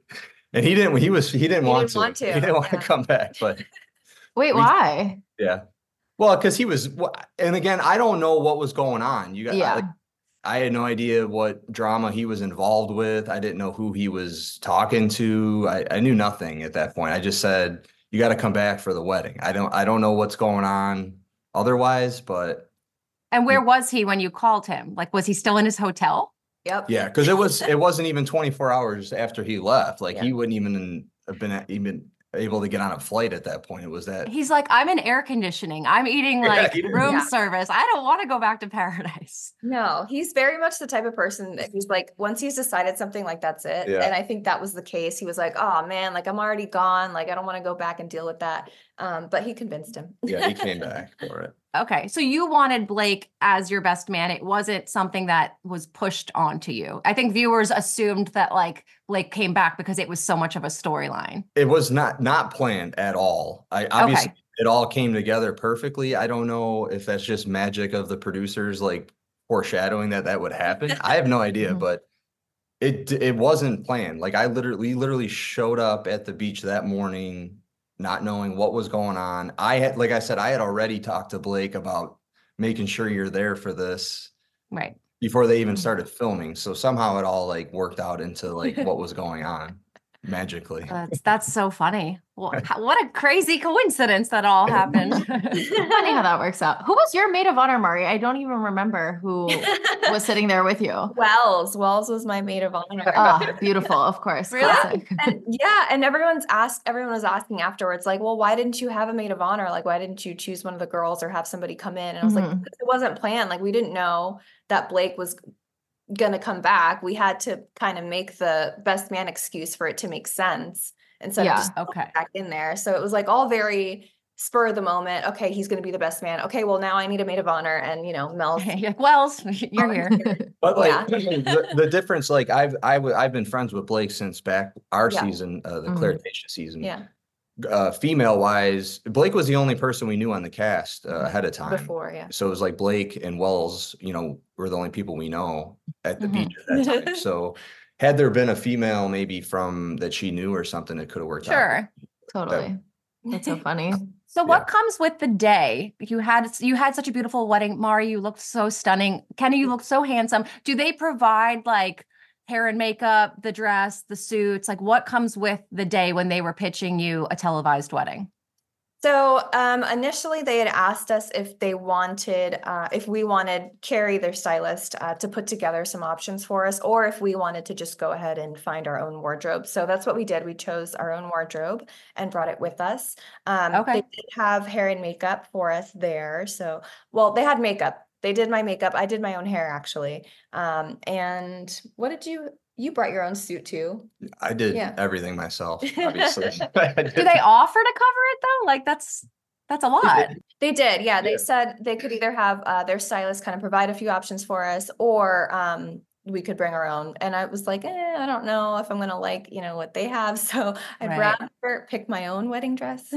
and he didn't he was he didn't, He want, didn't to. want to, He didn't want yeah. to come back, but Wait, We- why? yeah. Well, because he was, and again, I don't know what was going on. You got, Yeah. like, I had no idea what drama he was involved with. I didn't know who he was talking to. I, I knew nothing at that point. I just said, "You got to come back for the wedding." I don't, I don't know what's going on otherwise, but And where was he when you called him? Like, was he still in his hotel? Yep. yeah, because it was, it wasn't even 24 hours after he left. Like Yeah. he wouldn't even have been even able to get on a flight at that point. It was that. He's like, I'm in air conditioning. I'm eating like he did. room Yeah. service. I don't want to go back to paradise. No, he's very much the type of person that he's like, once he's decided something, like that's it. Yeah. And I think that was the case. He was like, oh man, like I'm already gone. Like I don't want to go back and deal with that. Um, but he convinced him. Yeah, he came back for it. Okay. So you wanted Blake as your best man. It wasn't something that was pushed onto you. I think viewers assumed that like Blake came back because it was so much of a storyline. It was not not planned at all. I obviously Okay. it all came together perfectly. I don't know if that's just magic of the producers like foreshadowing that that would happen. I have no idea, Mhm. but it it wasn't planned. Like I literally literally showed up at the beach that morning not knowing what was going on. I had like I said I had already talked to Blake about making sure you're there for this Right. before they even Mhm. started filming. So somehow it all like worked out into like what was going on. Magically. That's that's so funny. What, what a crazy coincidence that all happened. Funny how that works out. Who was your maid of honor, Mari? I don't even remember who was sitting there with you. Wells. Wells was my maid of honor. Oh, beautiful, of course. Really? And yeah, and everyone's asked, everyone was asking afterwards, like, well, why didn't you have a maid of honor? Like, why didn't you choose one of the girls or have somebody come in? And I was like, Mhm. "Because it wasn't planned. Like, we didn't know that Blake was gonna come back. We had to kind of make the best man excuse for it to make sense instead Yeah. of just okay. back in there. So it was like all very spur of the moment. Okay, he's gonna be the best man. Okay, well now I need a maid of honor, and you know, Mel's You're like, Wells, you're here. But Yeah. like the, the difference, like I've I w- I've been friends with Blake since back our Yeah. season, uh, the Mhm. Clare Tayshia season. yeah Uh, female wise, Blake was the only person we knew on the cast uh, ahead of time. before, yeah. So it was like Blake and Wells, you know, were the only people we know at the Mhm. beach at that time. So had there been a female maybe from that she knew or something, it could have worked out. Sure. Totally. That's so funny. So what comes with the day? You had you had such a beautiful wedding. Mari, you looked so stunning. Kenny, you looked so handsome. Do they provide like hair and makeup, the dress, the suits? Like what comes with the day when they were pitching you a televised wedding? So um, initially, they had asked us if they wanted, uh, if we wanted Carrie, their stylist, uh, to put together some options for us, or if we wanted to just go ahead and find our own wardrobe. So that's what we did. We chose our own wardrobe and brought it with us. Um, Okay. They did have hair and makeup for us there. So, well, they had makeup. They did my makeup. I did my own hair actually. Um, and what did you? You brought your own suit too. I did Yeah. everything myself, obviously. Do they offer to cover it though? Like that's that's a lot. They did, yeah. They Yeah. said they could either have uh, their stylist kind of provide a few options for us, or um, we could bring our own. And I was like, eh, I don't know if I'm gonna like, you know, what they have. So I'd Right. rather pick my own wedding dress.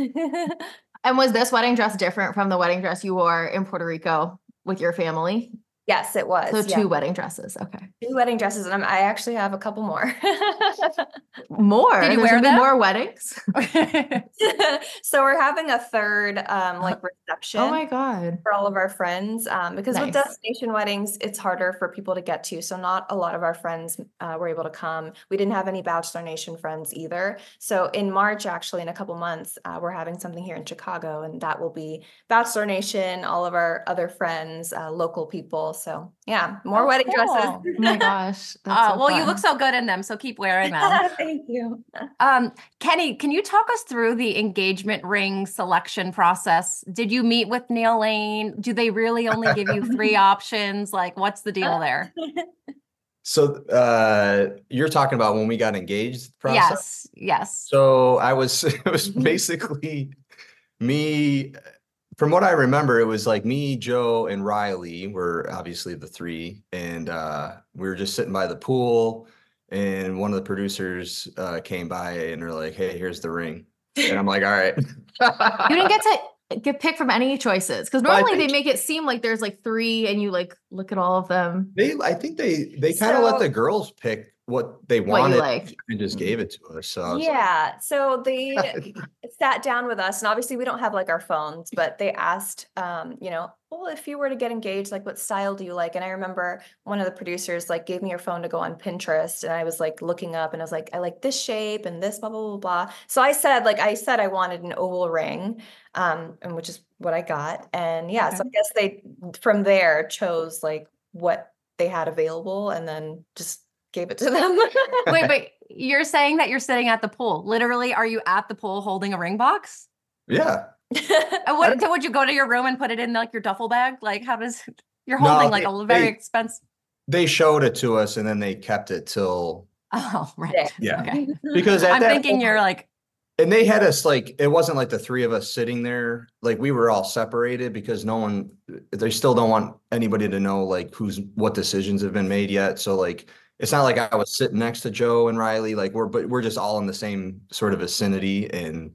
And was this wedding dress different from the wedding dress you wore in Puerto Rico with your family? Yes, it was. So yeah. two wedding dresses. Okay. Two wedding dresses, and I'm, I actually have a couple more. More. Did you There's wear them? more weddings? so we're having a third um, like reception. Oh my god. for all of our friends um, because with destination weddings it's harder for people to get to so not a lot of our friends uh, were able to come we didn't have any bachelor nation friends either so in march actually in a couple months uh, we're having something here in chicago and that will be bachelor nation all of our other friends uh, local people so yeah more Oh, wedding cool. dresses Oh my gosh. That's Uh, so well, you look so good in them, so keep wearing them. thank you Um, Kenny, can you talk us through the engagement ring selection process? Did you meet with Neil Lane? Do they really only give you three options? Like, what's the deal there? So uh you're talking about when we got engaged process? Yes, yes. So I was it was basically me from what I remember, it was like me, Joe, and Riley were obviously the three, and uh we were just sitting by the pool, and one of the producers uh came by and they're like, Hey, here's the ring. And I'm like, All right. You didn't get to get picked from any choices because Well, I normally they make it seem like there's like three and you like look at all of them. they I think they they kind of let the girls pick what they What wanted you like. and just gave it to us. So I was like, yeah so they sat down with us and obviously we don't have like our phones but they asked um you know well if you were to get engaged like what style do you like and i remember one of the producers like gave me your phone to go on pinterest and i was like looking up and i was like i like this shape and this blah blah blah blah so i said like i said i wanted an oval ring um and which is what i got and yeah so i guess they from there chose like what they had available and then just gave it to them Wait, but You're saying that you're sitting at the pool. Literally, are you at the pool holding a ring box? Yeah. What, so would you go to your room and put it in like your duffel bag? Like, how does you're holding like they- a very they- expensive? They showed it to us and then they kept it till Oh, right. Yeah. Yeah. Okay. because at I'm that thinking point- you're like, and they had us like it wasn't like the three of us sitting there like we were all separated because no one they still don't want anybody to know like who's what decisions have been made yet so like it's not like i was sitting next to joe and riley like we're but we're just all in the same sort of vicinity and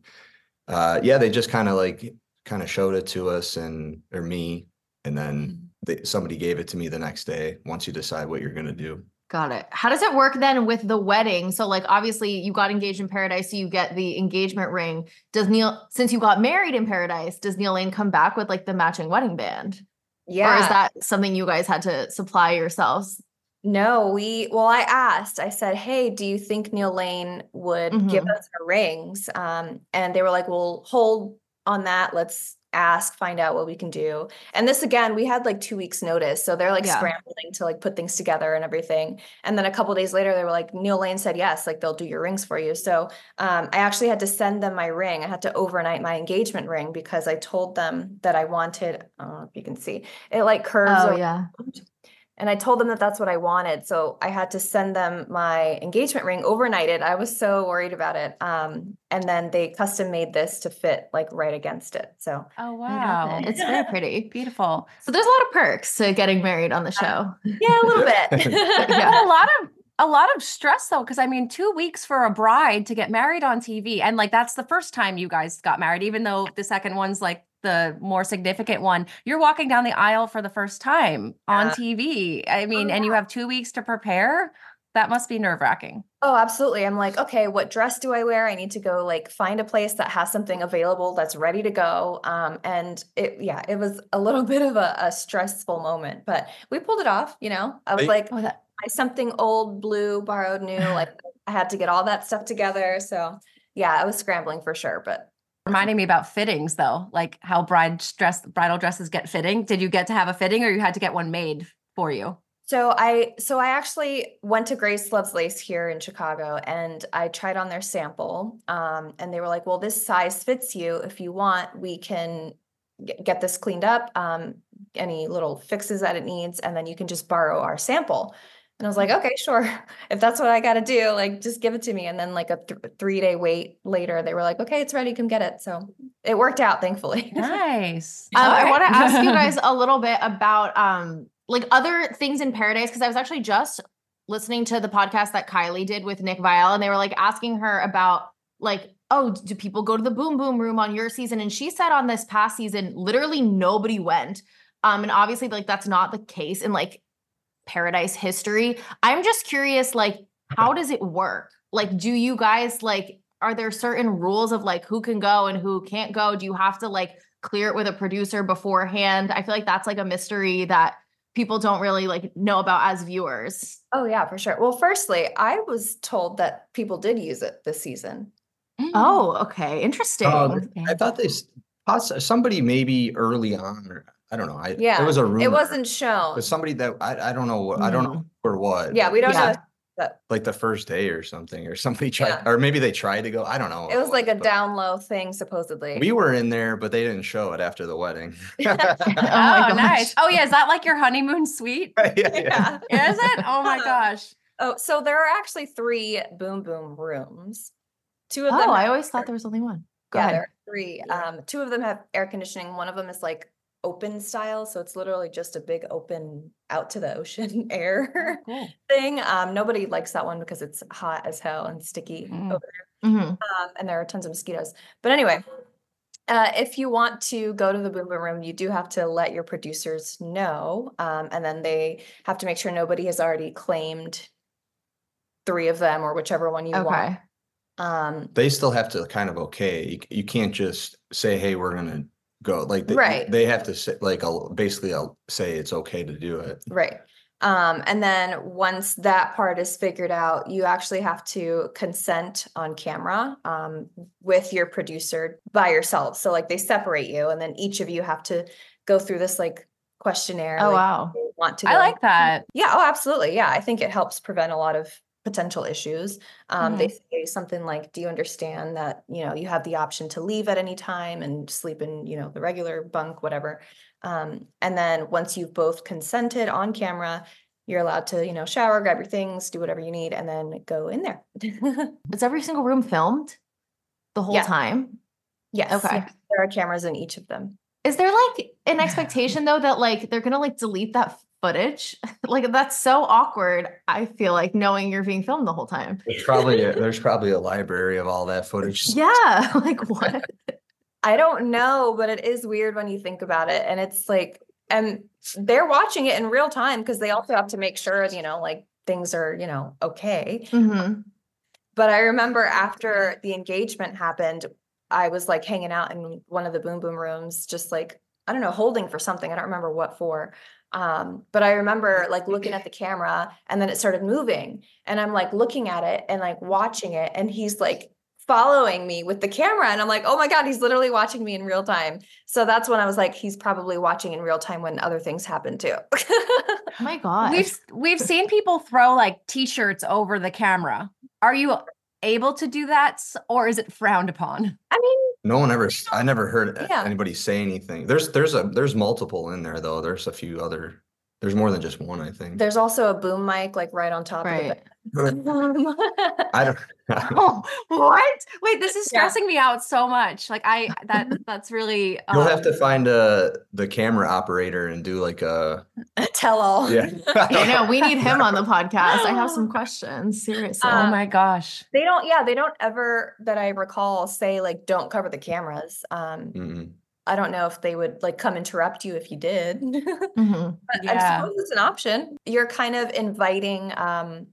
uh yeah they just kind of like kind of showed it to us and or me and then they, somebody gave it to me the next day once you decide what you're going to do Got it. How does it work then with the wedding? So, like, obviously, you got engaged in Paradise, so you get the engagement ring. Does Neil, since you got married in Paradise, does Neil Lane come back with like the matching wedding band? yeah Or is that something you guys had to supply yourselves? No, we well, I asked, I said, Hey, do you think Neil Lane would give Mhm. us our rings? Um, and they were like, Well, hold on that. Let's ask, find out what we can do. And this again, we had like two weeks notice. So they're like Yeah. scrambling to like put things together and everything. And then a couple days later, they were like, Neil Lane said yes, like they'll do your rings for you. So um, I actually had to send them my ring. I had to overnight my engagement ring because I told them that I wanted, I don't know if you can see, it like curves Oh around yeah. And I told them that that's what I wanted. So I had to send them my engagement ring overnighted. I was so worried about it. Um, and then they custom made this to fit like right against it. So Oh wow. it. It's very pretty. Beautiful. So there's a lot of perks to getting married on the show. yeah, a little bit. Yeah. A lot of a lot of stress though, because I mean, two weeks for a bride to get married on TV, and like that's the first time you guys got married, even though the second one's like the more significant one. You're walking down the aisle for the first time on TV. I mean, and you have two weeks to prepare. That must be nerve wracking. Oh, absolutely. I'm like, okay, what dress do I wear? I need to go like find a place that has something available that's ready to go. Um, and it, yeah, it was a little bit of a, a stressful moment, but we pulled it off. You know, I was Hey. like, Oh, that something old, blue, borrowed, new. Like I had to get all that stuff together. So yeah, I was scrambling for sure, but reminding me about fittings though, like how bride dress bridal dresses get fitting. Did you get to have a fitting, or you had to get one made for you? So I so I actually went to Grace Loves Lace here in Chicago and I tried on their sample. Um, and they were like, well, this size fits you. If you want, we can get this cleaned up, um, any little fixes that it needs, and then you can just borrow our sample. And I was like, okay, sure. If that's what I got to do, like just give it to me. And then like a th- three day wait later, they were like, okay, it's ready. Come get it. So it worked out, thankfully. Nice. Um, All I want to ask you guys a little bit about um like other things in paradise because I was actually just listening to the podcast that Kylie did with Nick Viall and they were like asking her about like oh do people go to the boom boom room on your season and she said on this past season literally nobody went um and obviously like that's not the case in like paradise history i'm just curious like how does it work? Like do you guys like are there certain rules of like who can go and who can't go? Do you have to like clear it with a producer beforehand? I feel like that's like a mystery that people don't really like know about as viewers. Oh yeah, for sure. Well, firstly, I was told that people did use it this season. oh mm. okay. Interesting. Oh, I thought they, somebody maybe early on, or I don't know. I, Yeah, it was a rumor. It wasn't shown. But somebody that I, I don't know. what I don't know or what. Yeah, we don't Yeah. know. But Like the first day or something, or somebody tried, Yeah. or maybe they tried to go. I don't know. it was like a down low thing, supposedly. We were in there, but they didn't show it after the wedding. Oh Oh, nice. Oh, yeah. Is that like your honeymoon suite? yeah, yeah. yeah. Is it? Oh my gosh. Oh, so there are actually three boom boom rooms. Two of them. oh i have always thought there was only one go yeah, ahead there are three. Um, two of them have air conditioning. One of them is like open style, so it's literally just a big open out to the ocean air Cool. thing. Um, nobody likes that one because it's hot as hell and sticky Mm. over there. Mhm. um, and there are tons of mosquitoes. But anyway, uh, if you want to go to the boom boom room, you do have to let your producers know, um, and then they have to make sure nobody has already claimed three of them or whichever one you want. Um, They still have to kind of okay. You, you can't just say, "Hey, we're gonna go." Like they, Right. they have to say, like, I'll basically, I'll say it's okay to do it. right. Um, and then once that part is figured out, you actually have to consent on camera um, with your producer by yourself. So like they separate you, and then each of you have to go through this like questionnaire. oh like, wow want to I like that. Yeah, oh, absolutely. Yeah, I think it helps prevent a lot of potential issues. Um, They say something like, "Do you understand that you know you have the option to leave at any time and sleep in you know the regular bunk, whatever?" Um, and then once you've both consented on camera, you're allowed to you know shower, grab your things, do whatever you need, and then go in there. is every single room filmed the whole Yeah. time yes. Okay. yes, there are cameras in each of them. Is there like an expectation though that like they're gonna like delete that footage? like that's so awkward. I feel like knowing you're being filmed the whole time. There's probably a, there's probably a library of all that footage. Yeah, like what? I don't know, but it is weird when you think about it. And it's like, and they're watching it in real time because they also have to make sure, you know, like things are, you know, okay. Mhm. But I remember after the engagement happened, I was like hanging out in one of the boom boom rooms, just like, I don't know, holding for something. I don't remember what for. Um, but I remember like looking at the camera and then it started moving and I'm like looking at it and like watching it and he's like following me with the camera and I'm like, "Oh my god, he's literally watching me in real time." So that's when I was like, he's probably watching in real time when other things happen too. Oh my god. We've we've seen people throw like t-shirts over the camera. Are you able to do that or is it frowned upon? I mean, No one ever I never heard Yeah. anybody say anything. There's, there's a, there's multiple in there though. There's a few other, there's more than just one, I think. there's also a boom mic like right on top Right. of it. I don't. Oh, what? Wait, this is Yeah. stressing me out so much. Like I that that's really You'll have to um, find uh the camera operator and do like a Tell all. yeah. I know we need him on the podcast. I have some questions. Seriously. Oh Um, my gosh. They don't, yeah, they don't ever that I recall say like don't cover the cameras. Um, Mm-mm. I don't know if they would like come interrupt you if you did. Mhm. But Yeah. I suppose it's an option. You're kind of inviting um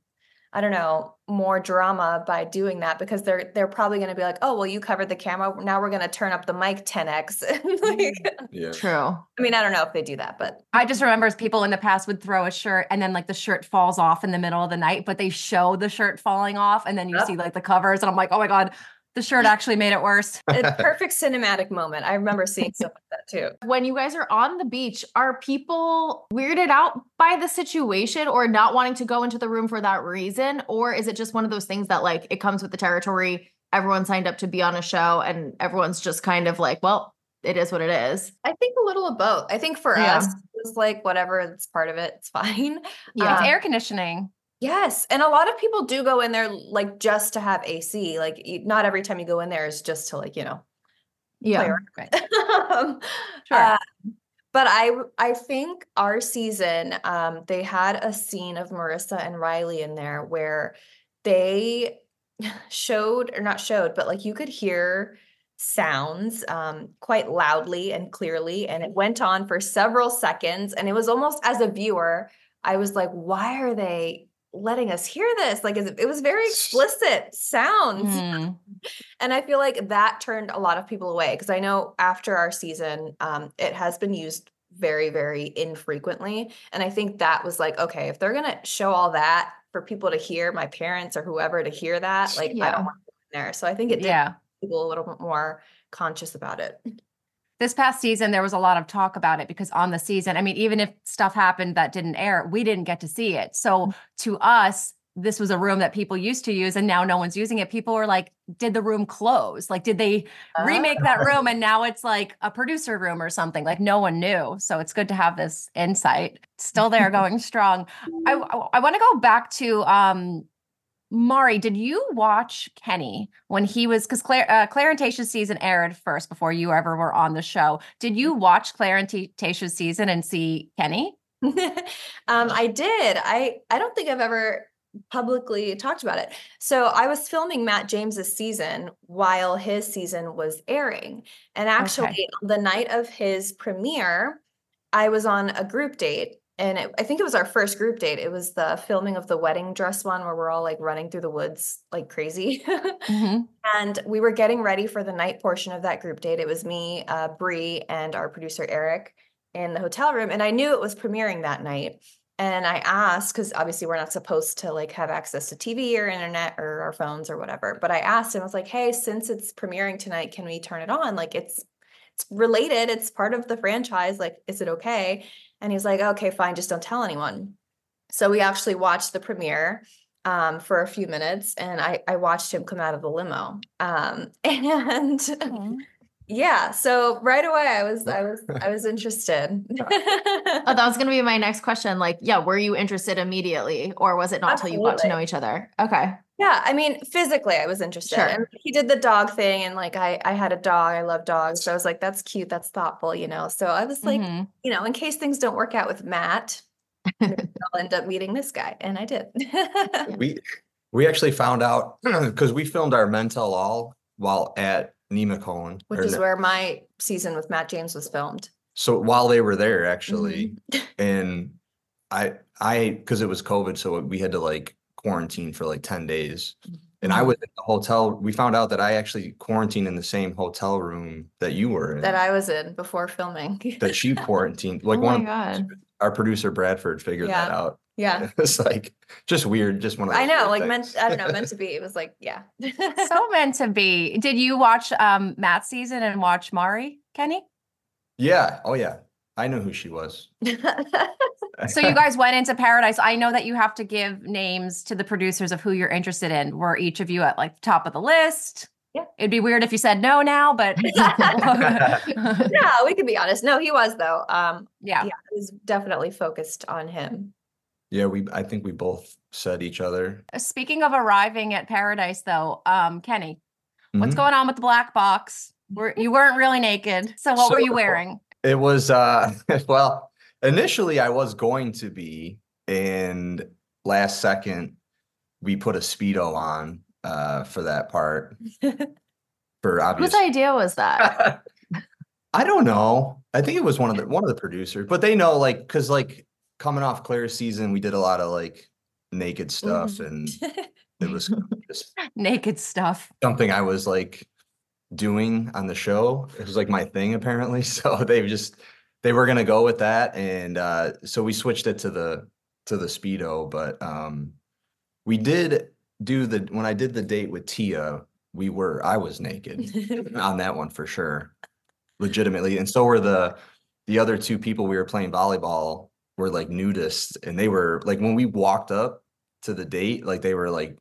I don't know, more drama by doing that because they're they're probably going to be like, "Oh, well you covered the camera. Now we're going to turn up the mic 10x." like, mm-hmm. Yeah. True. I mean, I don't know if they do that, but I just remember as people in the past would throw a shirt and then like the shirt falls off in the middle of the night, but they show the shirt falling off and then you Yep. see like the covers and I'm like, oh my God, the shirt actually made it worse. It's a perfect cinematic moment. I remember seeing stuff like that too. When you guys are on the beach, are people weirded out by the situation or not wanting to go into the room for that reason? Or is it just one of those things that like it comes with the territory? Everyone signed up to be on a show and everyone's just kind of like, well, it is what it is. I think a little of both. I think for Yeah. us, it's like whatever, it's part of it. It's fine. Yeah. It's Um, air conditioning. Yes, and a lot of people do go in there like just to have AC. Like you, not every time you go in there is just to like you know. Yeah. around. um, Sure. uh, but I I think our season um they had a scene of Marissa and Riley in there where they showed or not showed but like you could hear sounds um quite loudly and clearly and it went on for several seconds and it was almost as a viewer I was like why are they letting us hear this like it it was very explicit sounds Mm. and I feel like that turned a lot of people away because I know after our season, um, it has been used very, very infrequently. And I think that was like, okay, if they're gonna show all that for people to hear, my parents or whoever to hear that, like I don't want to go in there. So I think it did Yeah. people a little bit more conscious about it. This past season, there was a lot of talk about it because on the season, I mean, even if stuff happened that didn't air, we didn't get to see it. So mm. to us, this was a room that people used to use and now no one's using it. People were like, did the room close? Like, did they remake that ah. room and now it's like a producer room or something? Like, no one knew. So it's good to have this insight. It's still there going strong. I, mm. I, want to go back to um, Mari, did you watch Kenny when he was because Clare uh, Clare and Tayshia's season aired first before you ever were on the show? Did you watch Clare and T- Tayshia's season and see Kenny? um, I did. I I don't think I've ever publicly talked about it. So I was filming Matt James's season while his season was airing. And actually on the night of his premiere, I was on a group date and it, I think it was our first group date. It was the filming of the wedding dress one where we're all like running through the woods like crazy. Mhm. and we were getting ready for the night portion of that group date. It was me, uh, Bree, and our producer Eric in the hotel room, and I knew it was premiering that night. And I asked because obviously we're not supposed to like have access to TV or internet or our phones or whatever. But I asked him, I was like, "Hey, since it's premiering tonight, can we turn it on? Like it's it's related. It's part of the franchise. Like, is it okay?" And he's like, "Okay, fine. Just don't tell anyone." So we actually watched the premiere um, for a few minutes, and I I watched him come out of the limo. Um, and yeah, so right away I was I was I was interested. Oh, that was going to be my next question. Like, yeah, were you interested immediately or was it not until you got to know each other? Okay. Yeah, I mean, physically I was interested. Sure. And he did the dog thing and like I I had a dog. I love dogs. So I was like that's cute, that's thoughtful, you know. So I was like, Mhm. you know, in case things don't work out with Matt, I'll end up meeting this guy and I did. We we actually found out because we filmed our Men Tell All while at Nemacolin. Which is Ne- where my season with Matt James was filmed. so while they were there actually, Mm-hmm. and I I because it was COVID, so we had to like quarantine for like 10 days. And Mm-hmm. I was in the hotel. We found out that I actually quarantined in the same hotel room that you were in. That I was in before filming. that she quarantined. Like oh one my of God. our producer Bradford figured that out. Yeah. It's like just weird, just one of I know, like things. meant I don't know, meant to be. It was like, yeah. so meant to be. Did you watch um Matt's season and watch Mari, Kenny? Yeah. Oh yeah. I knew who she was. So you guys went into Paradise. I know that you have to give names to the producers of who you're interested in. Were each of you at like the top of the list? Yeah. It'd be weird if you said no now, but no, we can be honest. No, he was though. Um, yeah. yeah, it was definitely focused on him. Yeah, we I think we both said each other. Speaking of arriving at Paradise, though, um, Kenny, what's Mhm. going on with the black box? Were you weren't really naked, so what were you So- wearing? It was uh well, initially I was going to be and last second we put a speedo on uh for that part for obvious Whose idea was that? I don't know. I think it was one of the one of the producers, but they know like cuz like coming off Clare's season we did a lot of like naked stuff and it was just Naked stuff. something I was like doing on the show. It was like my thing apparently. So they just they were gonna go with that. And uh so we switched it to the to the speedo. But um we did do the when I did the date with Tia, we were I was naked on that one for sure. Legitimately. And so were the the other two people we were playing volleyball were like nudists and they were like when we walked up to the date, like they were like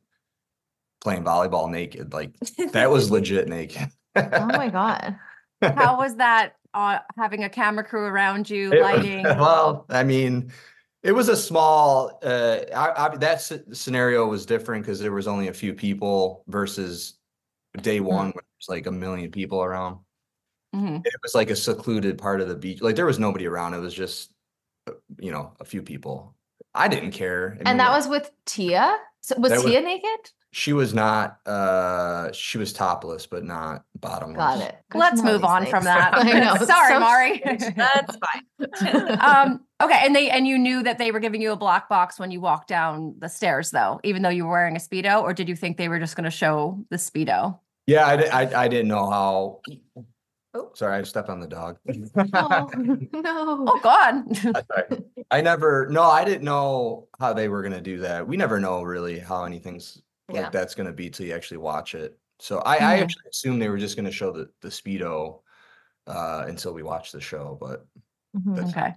playing volleyball naked. Like that was legit naked. oh my god. How was that? Uh, having a camera crew around you, It- lighting. well, I mean, it was a small. Uh, I, I, that sce- scenario was different because there was only a few people versus day Hmm. one, where there's like a million people around. Mhm. It was like a secluded part of the beach. Like there was nobody around. It was just, uh, you know, a few people. I didn't care. Mean, And that was with Tia? So was That was- Tia naked? She was not. uh She was topless, but not bottomless. Got it. Good Let's move these on from that. I know. Sorry, so Mari. That's fine. um, okay, and they and you knew that they were giving you a black box when you walked down the stairs, though, even though you were wearing a speedo, or did you think they were just going to show the speedo? Yeah, I, I, I didn't know how. Oh. Sorry, I stepped on the dog. Oh, no. Oh God! That's all right. I never, no, I didn't know how they were gonna do that. We never know really how anything's like Yeah. that's gonna be till you actually watch it. So I, I Mhm. actually assumed they were just gonna show the the speedo uh until we watched the show, but Mhm. okay,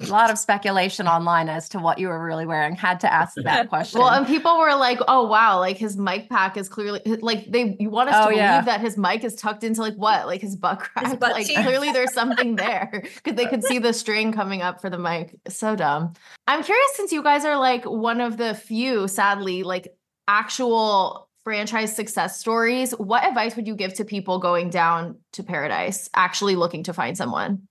a lot of speculation online as to what you were really wearing. Had to ask that question. Well, and people were like, "Oh wow, like his mic pack is clearly like they you want us Oh, to believe yeah. that his mic is tucked into like what, like his butt crack? butt like cheek. clearly there's something there because they could see the string coming up for the mic. So dumb. I'm curious since you guys are like one of the few, sadly, like actual franchise success stories. What advice would you give to people going down to Paradise, actually looking to find someone?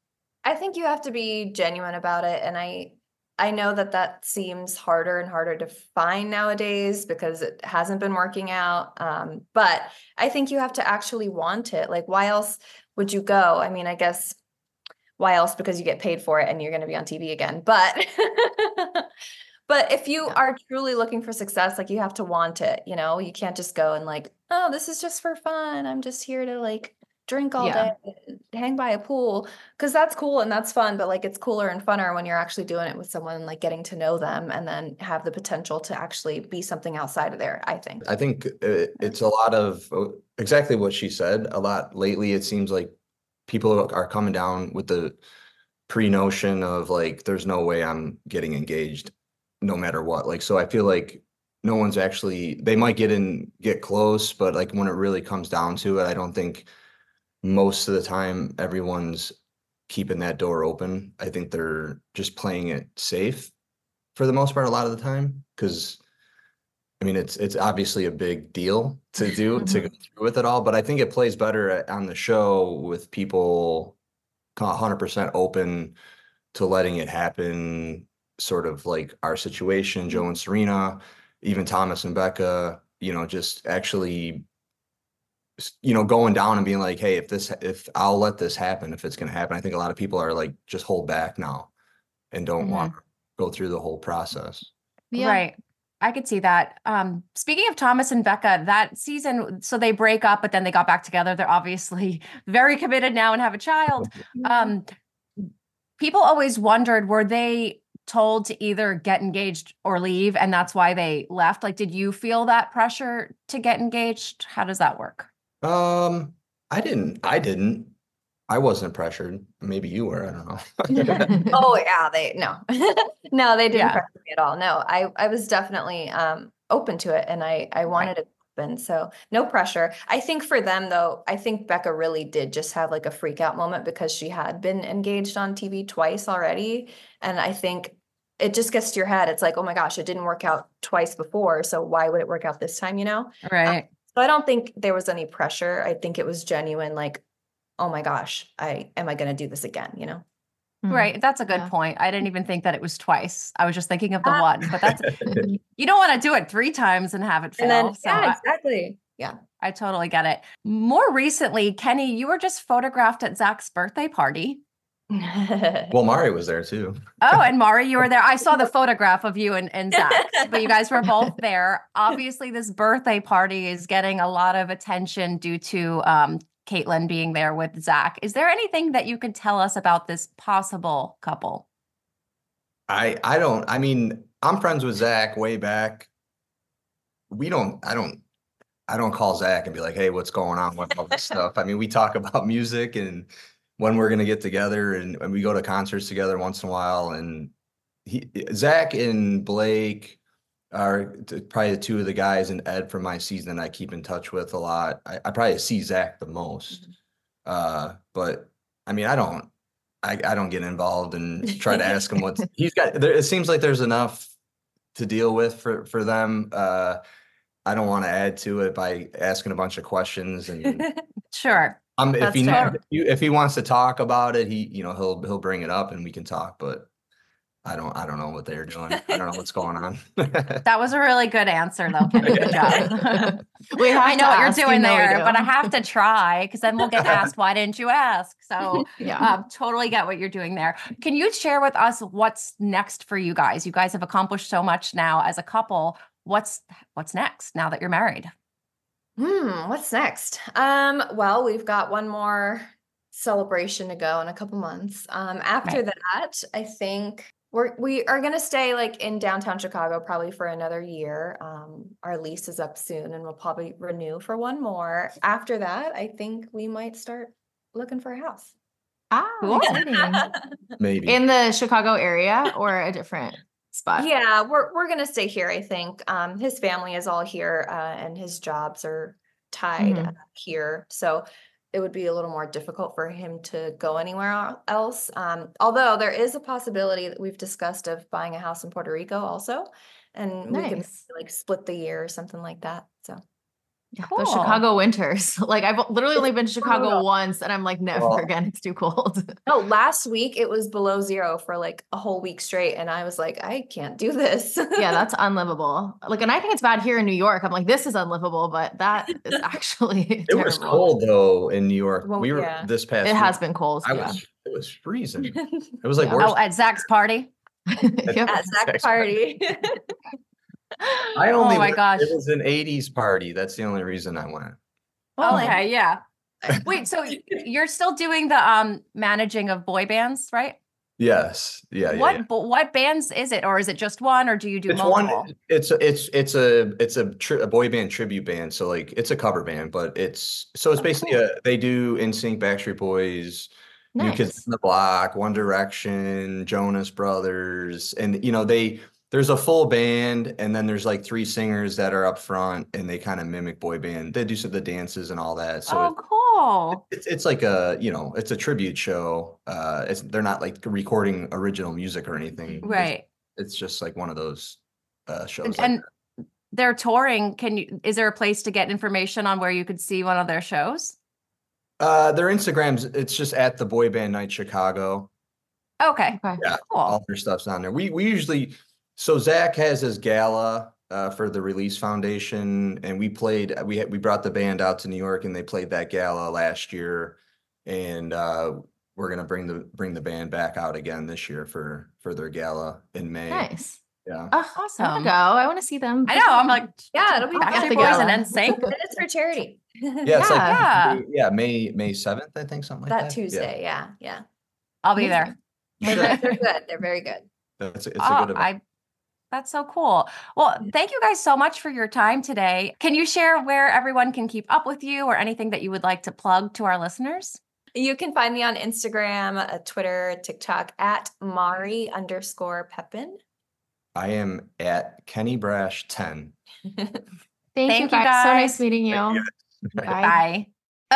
I think you have to be genuine about it and I I know that that seems harder and harder to find nowadays because it hasn't been working out um but I think you have to actually want it like why else would you go I mean I guess why else because you get paid for it and you're going to be on TV again but but if you Yeah. are truly looking for success like you have to want it you know you can't just go and like oh this is just for fun I'm just here to like drink all Yeah. day hang by a pool because that's cool and that's fun but like it's cooler and funner when you're actually doing it with someone like getting to know them and then have the potential to actually be something outside of there i think I think uh, it's a lot of uh, exactly what she said. A lot lately, it seems like people are coming down with the pre-notion of like, there's no way I'm getting engaged, no matter what. Like, so I feel like no one's actually. They might get in, get close, but like when it really comes down to it, I don't think most of the time everyone's keeping that door open. I think they're just playing it safe for the most part a lot of the time because I mean, it's it's obviously a big deal to do to go mm-hmm. through with it all, but I think it plays better on the show with people hundred percent open to letting it happen. Sort of like our situation, Joe and Serena, even Thomas and Becca. You know, just actually, you know, going down and being like, hey, if this, if I'll let this happen, if it's going to happen, I think a lot of people are like, just hold back now, and don't want to go through the whole process. Right. I could see that. Um, speaking of Thomas and Becca, that season, so they break up, but then they got back together. They're obviously very committed now and have a child. Um, people always wondered were they told to either get engaged or leave and that's why they left like did you feel that pressure to get engaged how does that work Um, I didn't. I didn't. I wasn't pressured. Maybe you were. I don't know. oh yeah, they no, no, they didn't Yeah. pressure me at all. No, I I was definitely um open to it, and I I wanted it to happen. So no pressure. I think for them though, I think Becca really did just have like a freak out moment because she had been engaged on TV twice already, and I think it just gets to your head. It's like, oh my gosh, it didn't work out twice before, so why would it work out this time? You know. right So I don't think there was any pressure. I think it was genuine, like, oh my gosh, I am I going to do this again? You know. right that's a good Yeah. point i didn't even think that it was twice i was just thinking of the Ah. one but that's you don't want to do it three times and have it fail And then so yeah, I- exactly. Yeah. I totally get it. More recently, Kenny, you were just photographed at Zac's birthday party. well, Mari was there too. Oh, and Mari, you were there. I saw the photograph of you and, and Zac, but you guys were both there. Obviously, this birthday party is getting a lot of attention due to um, Kaitlyn being there with Zac. Is there anything that you could tell us about this possible couple? I I don't. I mean, I'm friends with Zac way back. We don't. I don't. I don't call Zac and be like, "Hey, what's going on with all this stuff?" I mean, we talk about music and when we're gonna get together, and, and we go to concerts together once in a while. And he, Zac and Blake are probably the two of the guys, and Ed from my season that I keep in touch with a lot. I, I probably see Zac the most. Uh, but I mean, I don't. I, I don't get involved and try to ask him what he's got. There, it seems like there's enough to deal with for for them. Uh, I don't want to add to it by asking a bunch of questions. And Sure. Um, if That's he fair. if he- if he wants to talk about it, he you know he'll he'll bring it up and we can talk. But I don't I don't know what they're doing. I don't know what's going on. That was a really good answer, though. Kenny. Good job. We have I know what you're doing know there, do. but I have to try because then we'll get asked, why didn't you ask? So Yeah. um, totally get what you're doing there. Can you share with us what's next for you guys? You guys have accomplished so much now as a couple. What's what's next now that you're married? Hmm, what's next? Um, well, we've got one more celebration to go in a couple months. Um, after that, I think we're we are gonna stay like in downtown Chicago probably for another year. Um, our lease is up soon and we'll probably renew for one more. After that, I think we might start looking for a house. Ah, Cool. Maybe In the Chicago area or a different spot? Yeah, we're we're gonna stay here. I think um, his family is all here, uh, and his jobs are tied Mhm. uh, here, so it would be a little more difficult for him to go anywhere else. Um, although there is a possibility that we've discussed of buying a house in Puerto Rico also, and we can like split the year or something like that. So Cool. The Chicago winters. Like I've literally only been to Chicago brutal. once and I'm like, never Well- again. It's too cold. no, last week it was below zero for like a whole week straight, and I was like, I can't do this. yeah, that's unlivable. Like, and I think it's bad here in New York. I'm like, this is unlivable, but that is actually it was cold though in New York. Well, we were yeah. this past. It has been cold. I yeah. was it was freezing. It was like Yeah. worse. Oh, at Zach's party. Yep. at Zach's party. I only oh my went- gosh. It was an 80s party. That's the only reason I went. Well, okay, yeah. Wait, so you're still doing the um managing of boy bands, right? Yes. Yeah. yeah, what yeah. but what bands is it, or is it just one, or do you do It's multiple? one. It's a, it's it's a it's a, tri- a boy band tribute band. So like it's a cover band, but it's so it's Oh, basically a they do NSYNC, Backstreet Boys, New Kids Nice. on the Block, One Direction, Jonas Brothers, and you know they there's a full band, and then there's like three singers that are up front, and they kind of mimic boy band. They do some of the dances and all that. So oh, it- cool. it's it's like a you know it's a tribute show. Uh, it's they're not like recording original music or anything. Right. It's, just like one of those uh shows. And, like and they're touring. Can you is there a place to get information on where you could see one of their shows? Uh, their Instagrams, it's just at the Boy Band Night Chicago. Okay. Okay. Yeah, Cool. All their stuff's on there. We we usually so Zach has his gala uh, for the Release Foundation, and we played. We had, we brought the band out to New York, and they played that gala last year, and uh, we're gonna bring the bring the band back out again this year for for their gala in May. Nice. Yeah. Oh, Awesome. to go. I want to see them. I know. I'm like, Yeah, it'll be Backstreet fun. Boys Gala. and NSYNC. And it's for charity. Yeah, it's like Yeah. yeah, May May seventh, I think something like that. that Tuesday. Yeah, yeah. I'll be there. They're, they're good. They're very good. That's it's a oh, good event. I that's so cool. Well, thank you guys so much for your time today. Can you share where everyone can keep up with you or anything that you would like to plug to our listeners? You can find me on Instagram, uh, Twitter, TikTok at Mari underscore Pepin. I am at Kenny Braasch 10. Thank, Thank you, you, guys. So nice meeting you. Thank Bye. Bye.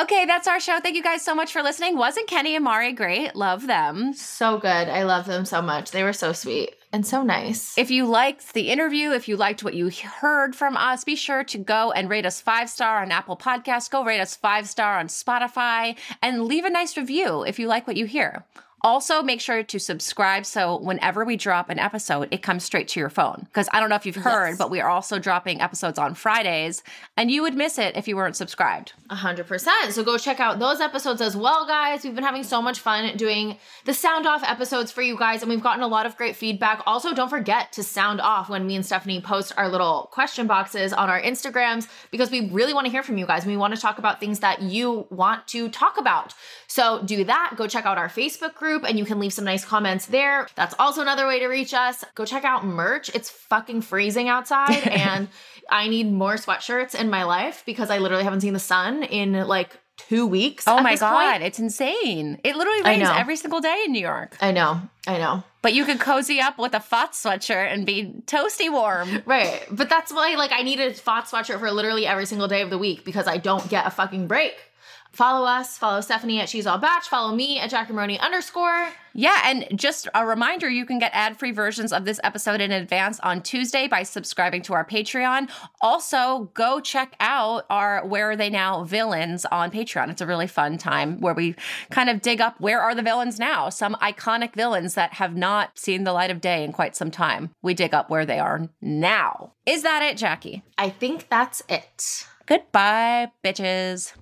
Okay, that's our show. Thank you guys so much for listening. Wasn't Kenny and Mari great? Love them. So good. I love them so much. They were so sweet and so nice. If you liked the interview, if you liked what you heard from us, be sure to go and rate us five star on Apple Podcasts. Go rate us five star on Spotify and leave a nice review if you like what you hear. Also, make sure to subscribe so whenever we drop an episode, it comes straight to your phone. Because I don't know if you've heard, Yes. but we are also dropping episodes on Fridays, and you would miss it if you weren't subscribed. A hundred percent. So go check out those episodes as well, guys. We've been having so much fun doing the sound off episodes for you guys, and we've gotten a lot of great feedback. Also, don't forget to sound off when me and Stefanie post our little question boxes on our Instagrams because we really want to hear from you guys. We want to talk about things that you want to talk about. So do that. Go check out our Facebook group and you can leave some nice comments there. That's also another way to reach us. Go check out merch. It's fucking freezing outside and I need more sweatshirts in my life because I literally haven't seen the sun in like two weeks. Oh my God, point. it's insane. It literally rains every single day in New York. I know. I know. But you could cozy up with a FOT sweatshirt and be toasty warm. Right. But that's why like I need a FOT sweatshirt for literally every single day of the week because I don't get a fucking break. Follow us, follow Stefanie at She's All Bach, follow me at Jackie Maroney underscore. Yeah, and just a reminder you can get ad free versions of this episode in advance on Tuesday by subscribing to our Patreon. Also, go check out our Where Are They Now villains on Patreon. It's a really fun time where we kind of dig up where are the villains now? Some iconic villains that have not seen the light of day in quite some time. We dig up where they are now. Is that it, Jackie? I think that's it. Goodbye, bitches.